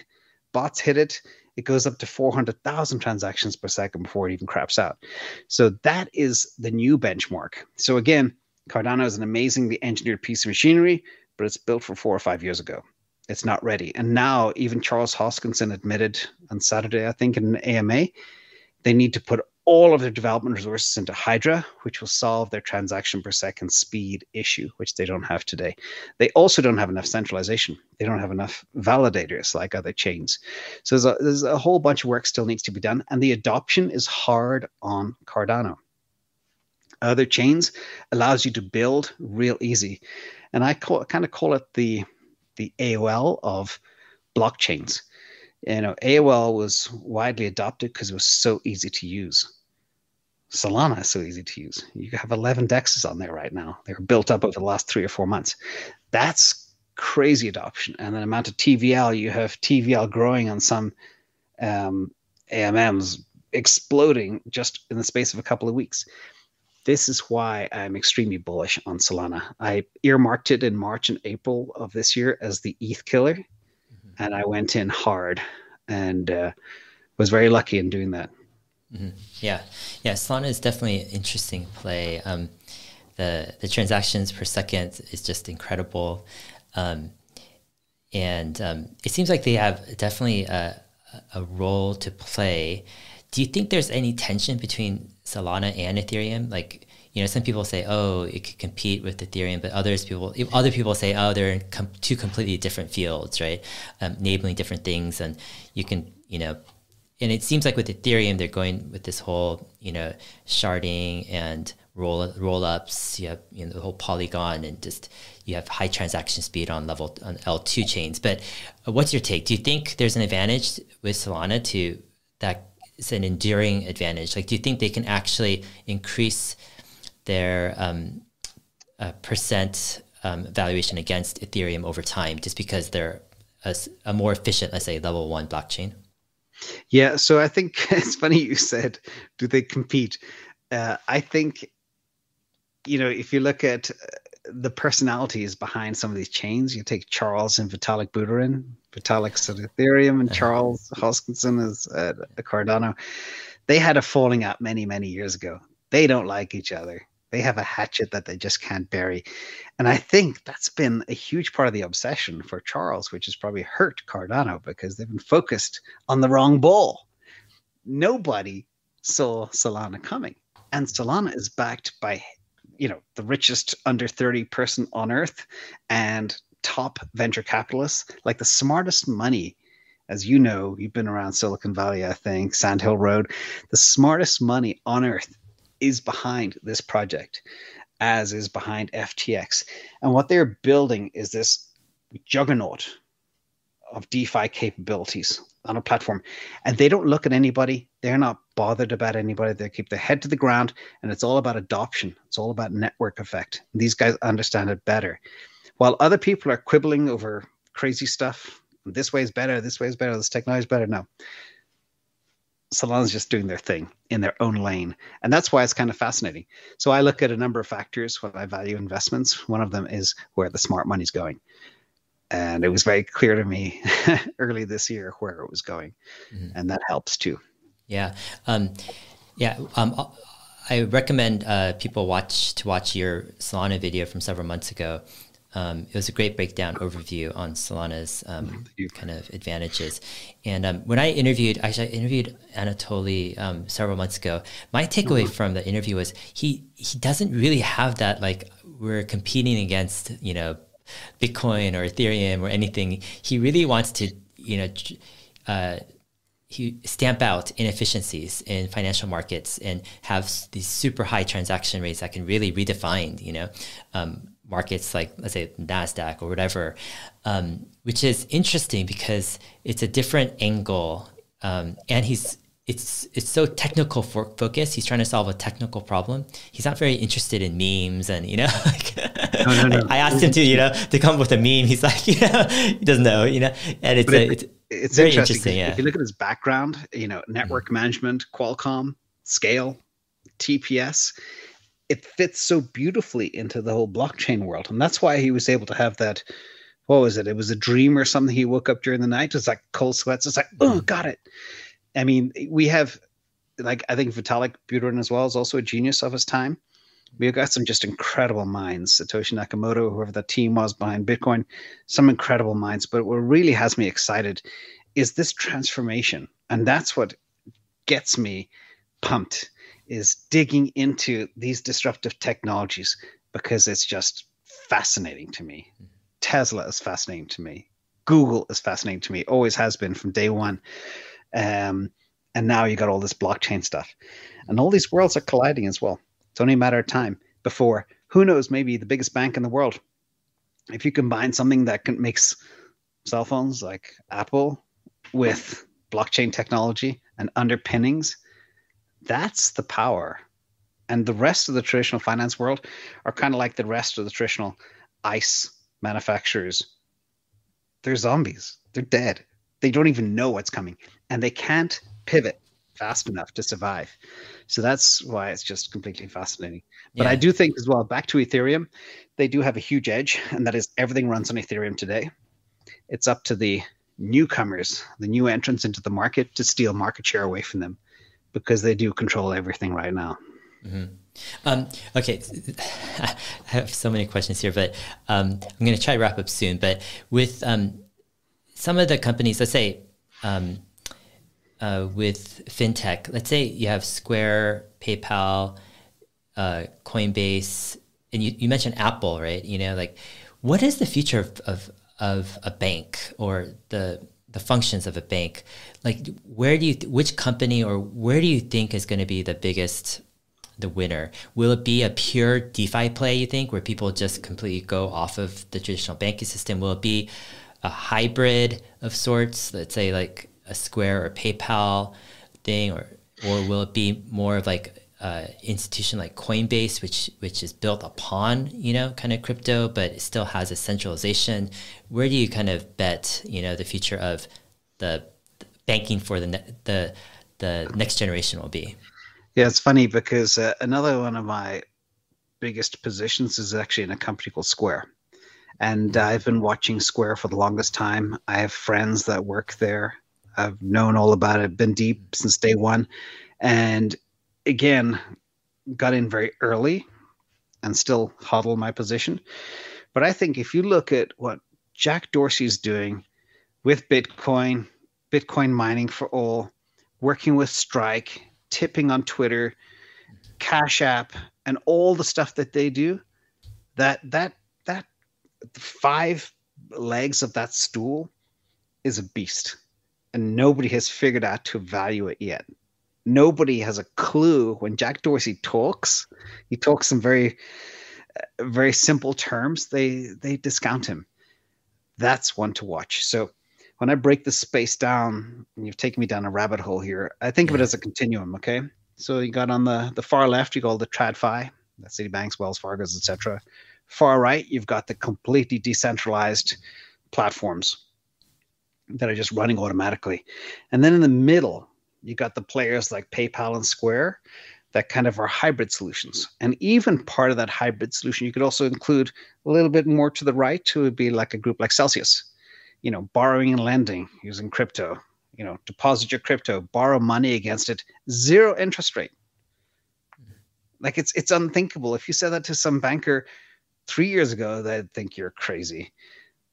bots hit it, it goes up to 400,000 transactions per second before it even craps out. So that is the new benchmark. So again, Cardano is an amazingly engineered piece of machinery, but it's built for four or five years ago. It's not ready. And now even Charles Hoskinson admitted on Saturday, I think, in an AMA, they need to put all of their development resources into Hydra, which will solve their transaction per second speed issue, which they don't have today. They also don't have enough centralization. They don't have enough validators like other chains. So there's a, there's a whole bunch of work still needs to be done, and the adoption is hard on Cardano. Other chains allows you to build real easy, and I call, kind of call it the the AOL of blockchains you know, AOL was widely adopted because it was so easy to use. Solana is so easy to use. You have 11 dexes on there right now. They were built up over the last three or four months. That's crazy adoption. And the amount of TVL, you have TVL growing on some um, AMMs exploding just in the space of a couple of weeks. This is why I'm extremely bullish on Solana. I earmarked it in March and April of this year as the ETH killer and I went in hard and uh, was very lucky in doing that. Mm-hmm. Yeah, yeah, Solana is definitely an interesting play. Um, the the transactions per second is just incredible, um, and um, it seems like they have definitely a, a role to play. Do you think there's any tension between Solana and Ethereum? Like, you know, some people say, oh, it could compete with Ethereum, but others people, other people say, oh, they're com- two completely different fields, right? Um, enabling different things, and you can, you know, and it seems like with Ethereum, they're going with this whole, you know, sharding and roll roll ups. You have you know the whole Polygon and just you have high transaction speed on level on L two chains. But what's your take? Do you think there's an advantage with Solana to that? It's an enduring advantage. Like, do you think they can actually increase their um, uh, percent um, valuation against Ethereum over time, just because they're a, a, more efficient, let's say, level one blockchain? Yeah, so I think it's funny you said, do they compete? Uh, I think, you know, if you look at uh, the personalities behind some of these chains, you take Charles and Vitalik Buterin. Vitalik's at Ethereum, and. Charles Hoskinson is at Cardano. They had a falling out many, many years ago. They don't like each other. They have a hatchet that they just can't bury. And I think that's been a huge part of the obsession for Charles, which has probably hurt Cardano because they've been focused on the wrong ball. Nobody saw Solana coming. And Solana is backed by, you know, the richest under 30 person on earth and top venture capitalists, like the smartest money as you know, you've been around Silicon Valley, I think, Sand Hill Road. The smartest money on earth is behind this project, as is behind FTX. And what they're building is this juggernaut of DeFi capabilities on a platform, and they don't look at anybody. They're not bothered about anybody. They keep their head to the ground, and it's all about adoption. It's all about network effect. These guys understand it better, while other people are quibbling over crazy stuff. This way is better. This way is better. This technology is better. No, Solana's just doing their thing in their own lane. And that's why it's kind of fascinating. So I look at a number of factors when I value investments. One of them is where the smart money's going. And it was very clear to me early this year where it was going. Mm-hmm. And that helps too. Yeah. Um, yeah. Um, I recommend uh, people watch to watch your Solana video from several months ago um, it was a great breakdown overview on Solana's um, kind of advantages. And um, when I interviewed, actually, I interviewed Anatoly um, several months ago. My takeaway mm-hmm. from the interview was he he doesn't really have that like we're competing against you know Bitcoin or Ethereum or anything. He really wants to you know. Uh, he stamp out inefficiencies in financial markets and have these super high transaction rates that can really redefine, you know, um, markets like let's say Nasdaq or whatever, um, which is interesting because it's a different angle, um, and he's it's it's so technical for focus. He's trying to solve a technical problem. He's not very interested in memes, and you know, like, no, no, no. I, I, asked him to you know to come up with a meme. He's like, you know, he doesn't know, you know, and it's a, it's, it's very interesting. interesting yeah. If you look at his background, you know, network mm-hmm. management, Qualcomm, Scale, TPS it fits so beautifully into the whole blockchain world. And that's why he was able to have that. What was it? It was a dream or something. He woke up during the night. It's like cold sweats. It's like, oh, got it. I mean, we have, like, I think Vitalik Buterin as well is also a genius of his time. We've got some just incredible minds. Satoshi Nakamoto, whoever the team was behind Bitcoin, some incredible minds. But what really has me excited is this transformation. And that's what gets me pumped is digging into these disruptive technologies because it's just fascinating to me. Tesla is fascinating to me. Google is fascinating to me. Always has been from day one. Um, and now you got all this blockchain stuff, and all these worlds are colliding as well. It's only a matter of time before who knows maybe the biggest bank in the world. If you combine something that can, makes cell phones like Apple with blockchain technology and underpinnings, that's the power. And the rest of the traditional finance world are kind of like the rest of the traditional ice manufacturers. They're zombies. They're dead. They don't even know what's coming and they can't pivot fast enough to survive. So that's why it's just completely fascinating. But yeah. I do think as well, back to Ethereum, they do have a huge edge, and that is everything runs on Ethereum today. It's up to the newcomers, the new entrants into the market to steal market share away from them because they do control everything right now. Mm-hmm. Um, okay, I have so many questions here, but um, I'm going to try to wrap up soon. But with um, some of the companies, let's say um, uh, with fintech, let's say you have Square, PayPal, uh, Coinbase, and you, you mentioned Apple, right? You know, like what is the future of, of, of a bank or the the functions of a bank like where do you which company or where do you think is going to be the biggest the winner will it be a pure defi play you think where people just completely go off of the traditional banking system will it be a hybrid of sorts let's say like a square or paypal thing or or will it be more of like uh, institution like Coinbase, which which is built upon you know kind of crypto, but it still has a centralization. Where do you kind of bet you know the future of the banking for the ne- the the next generation will be? Yeah, it's funny because uh, another one of my biggest positions is actually in a company called Square. And I've been watching Square for the longest time. I have friends that work there. I've known all about it, been deep since day one. And again, got in very early and still HODL my position. But I think if you look at what Jack Dorsey's doing with Bitcoin, Bitcoin mining for all, working with Strike, tipping on Twitter, Cash App, and all the stuff that they do, that that that five legs of that stool is a beast. And nobody has figured out to value it yet nobody has a clue when Jack Dorsey talks. He talks in very, very simple terms. They they discount him. That's one to watch. So when I break the space down, and you've taken me down a rabbit hole here, I think of it as a continuum. Okay, so you got on the the far left, you got all the TradFi, that's Citibanks, Wells Fargo's, etc. Far right, you've got the completely decentralized platforms that are just running automatically, and then in the middle, you got the players like PayPal and Square that kind of are hybrid solutions. And even part of that hybrid solution, you could also include a little bit more to the right to be like a group like Celsius, you know, borrowing and lending using crypto, you know, deposit your crypto, borrow money against it, zero interest rate. Mm-hmm. Like it's it's unthinkable. If you said that to some banker three years ago, they'd think you're crazy.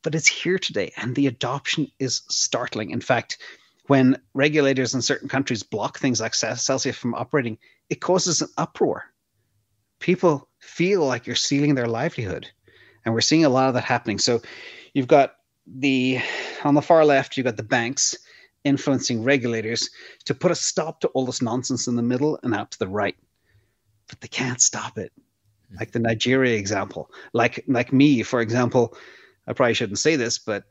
But it's here today, and the adoption is startling. In fact, when regulators in certain countries block things like Celsius from operating, it causes an uproar. People feel like you're stealing their livelihood. And we're seeing a lot of that happening. So you've got the, on the far left, you've got the banks influencing regulators to put a stop to all this nonsense in the middle and out to the right. But they can't stop it. Hmm. Like the Nigeria example. Like like me, for example, I probably shouldn't say this, but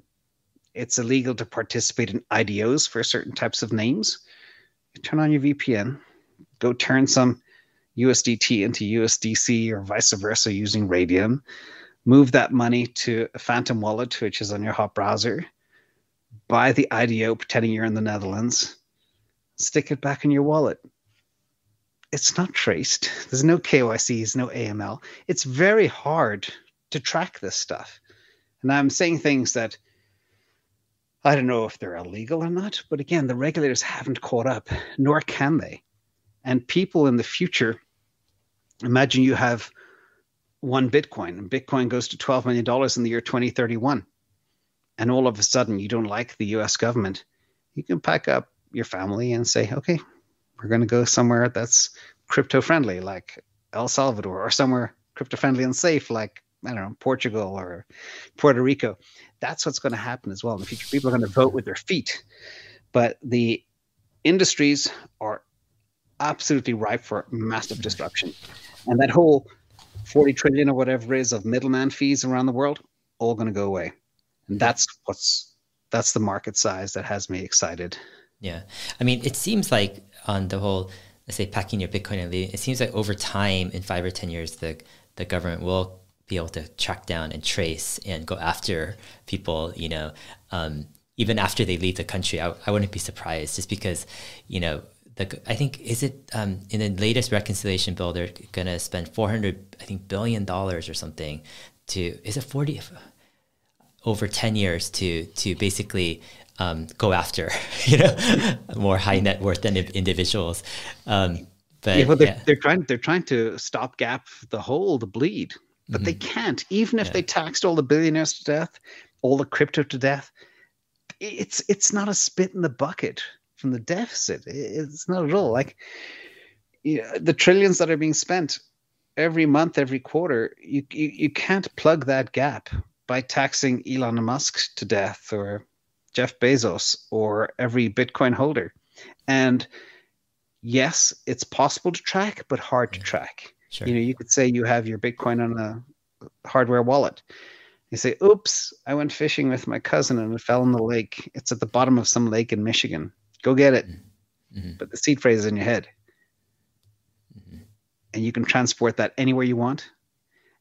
it's illegal to participate in IDOs for certain types of names. You turn on your VPN, go turn some USDT into USDC or vice versa using Raydium. Move that money to a Phantom wallet, which is on your hot browser. Buy the IDO pretending you're in the Netherlands. Stick it back in your wallet. It's not traced. There's no KYCs, no AML. It's very hard to track this stuff. And I'm saying things that I don't know if they're illegal or not, but again, the regulators haven't caught up, nor can they. And people in the future, imagine you have one Bitcoin, and Bitcoin goes to $12 million in the year 2031. And all of a sudden, you don't like the US government. You can pack up your family and say, okay, we're going to go somewhere that's crypto friendly, like El Salvador, or somewhere crypto friendly and safe, like I don't know, Portugal or Puerto Rico. That's what's going to happen as well in the future. People are going to vote with their feet. But the industries are absolutely ripe for massive disruption. And that whole 40 trillion or whatever it is of middleman fees around the world, all going to go away. And that's what's that's the market size that has me excited. Yeah. I mean, it seems like on the whole, let's say packing your Bitcoin and leaving, it seems like over time in five or 10 years, the, the government will be able to track down and trace and go after people, you know, um, even after they leave the country. I, I wouldn't be surprised just because, you know, the, I think is it um, in the latest reconciliation bill they're going to spend 400 I think billion dollars or something to is it 40 over 10 years to to basically um, go after you know more high net worth than individuals um, but, yeah, but they're, yeah. they're trying they're trying to stop gap the hole the bleed but mm-hmm. they can't. Even if yeah. they taxed all the billionaires to death, all the crypto to death, it's it's not a spit in the bucket from the deficit. It's not at all like you know, the trillions that are being spent every month, every quarter. You, you you can't plug that gap by taxing Elon Musk to death or Jeff Bezos or every Bitcoin holder. And yes, it's possible to track, but hard to track. Sure. You know, you could say you have your Bitcoin on a hardware wallet. You say, "Oops, I went fishing with my cousin and it fell in the lake. It's at the bottom of some lake in Michigan. Go get it." Mm-hmm. mm-hmm. But the seed phrase is in your head, mm-hmm. and you can transport that anywhere you want,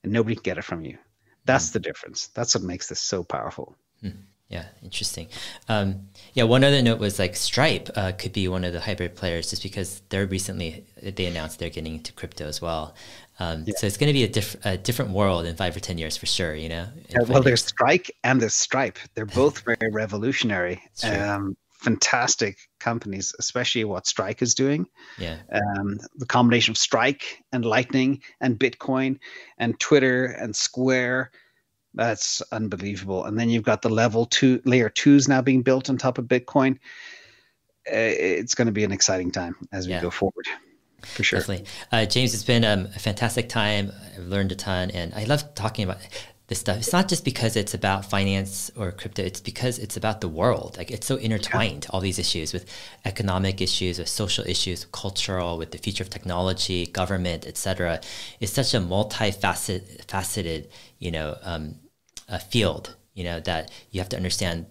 and nobody can get it from you. That's mm-hmm. the difference. That's what makes this so powerful. Mm-hmm. Yeah, interesting. Um, yeah, one other note was like Stripe uh, could be one of the hybrid players just because they're recently they announced they're getting into crypto as well. Um, yeah. So it's going to be a, diff- a, different world in five or ten years for sure. You know. Yeah, well, there's Strike and there's Stripe. They're both very revolutionary. Um, fantastic companies, especially what Strike is doing. Yeah. Um, the combination of Strike and Lightning and Bitcoin and Twitter and Square that's unbelievable. And then you've got the level two, layer twos now being built on top of Bitcoin. Uh, it's going to be an exciting time as we yeah. go forward. For sure. Definitely. Uh, James, it's been um, a fantastic time. I've learned a ton and I love talking about this stuff. It's not just because it's about finance or crypto, it's because it's about the world. Like it's so intertwined, all these issues with economic issues, with social issues, cultural, with the future of technology, government, etc. It's such a multifaceted, faceted, you know, um, a field you know, that you have to understand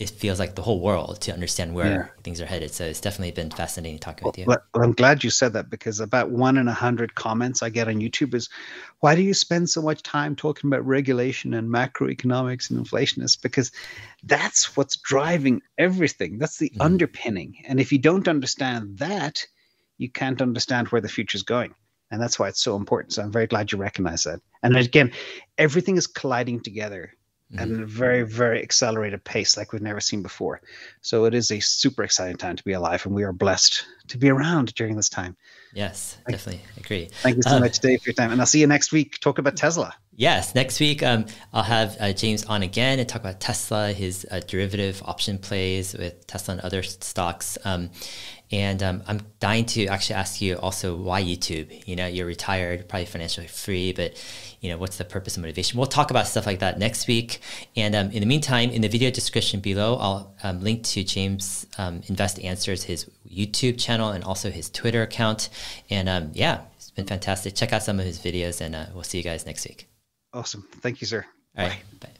it feels like the whole world to understand where yeah. things are headed. So it's definitely been fascinating talking well, with you. Well, I'm glad you said that because about one in a hundred comments I get on YouTube is, why do you spend so much time talking about regulation and macroeconomics and inflation? It's because that's what's driving everything. That's the mm-hmm. underpinning. And if you don't understand that, you can't understand where the future is going. And that's why it's so important. So I'm very glad you recognize that. And again, everything is colliding together mm-hmm. at a very, very accelerated pace like we've never seen before. So it is a super exciting time to be alive, and we are blessed to be around during this time. Yes, definitely agree. Thank you so um, much, Dave, for your time. And I'll see you next week. Talk about Tesla. Yes, next week um, I'll have uh, James on again and talk about Tesla, his uh, derivative option plays with Tesla and other stocks. Um, and um, I'm dying to actually ask you also why YouTube. You know, you're retired, probably financially free, but you know, what's the purpose and motivation? We'll talk about stuff like that next week. And um, in the meantime, in the video description below, I'll um, link to James um, InvestAnswers, his YouTube channel, and also his Twitter account. And um, yeah, it's been fantastic. Check out some of his videos, and uh, we'll see you guys next week. Awesome. Thank you, sir. All right. Bye. Bye.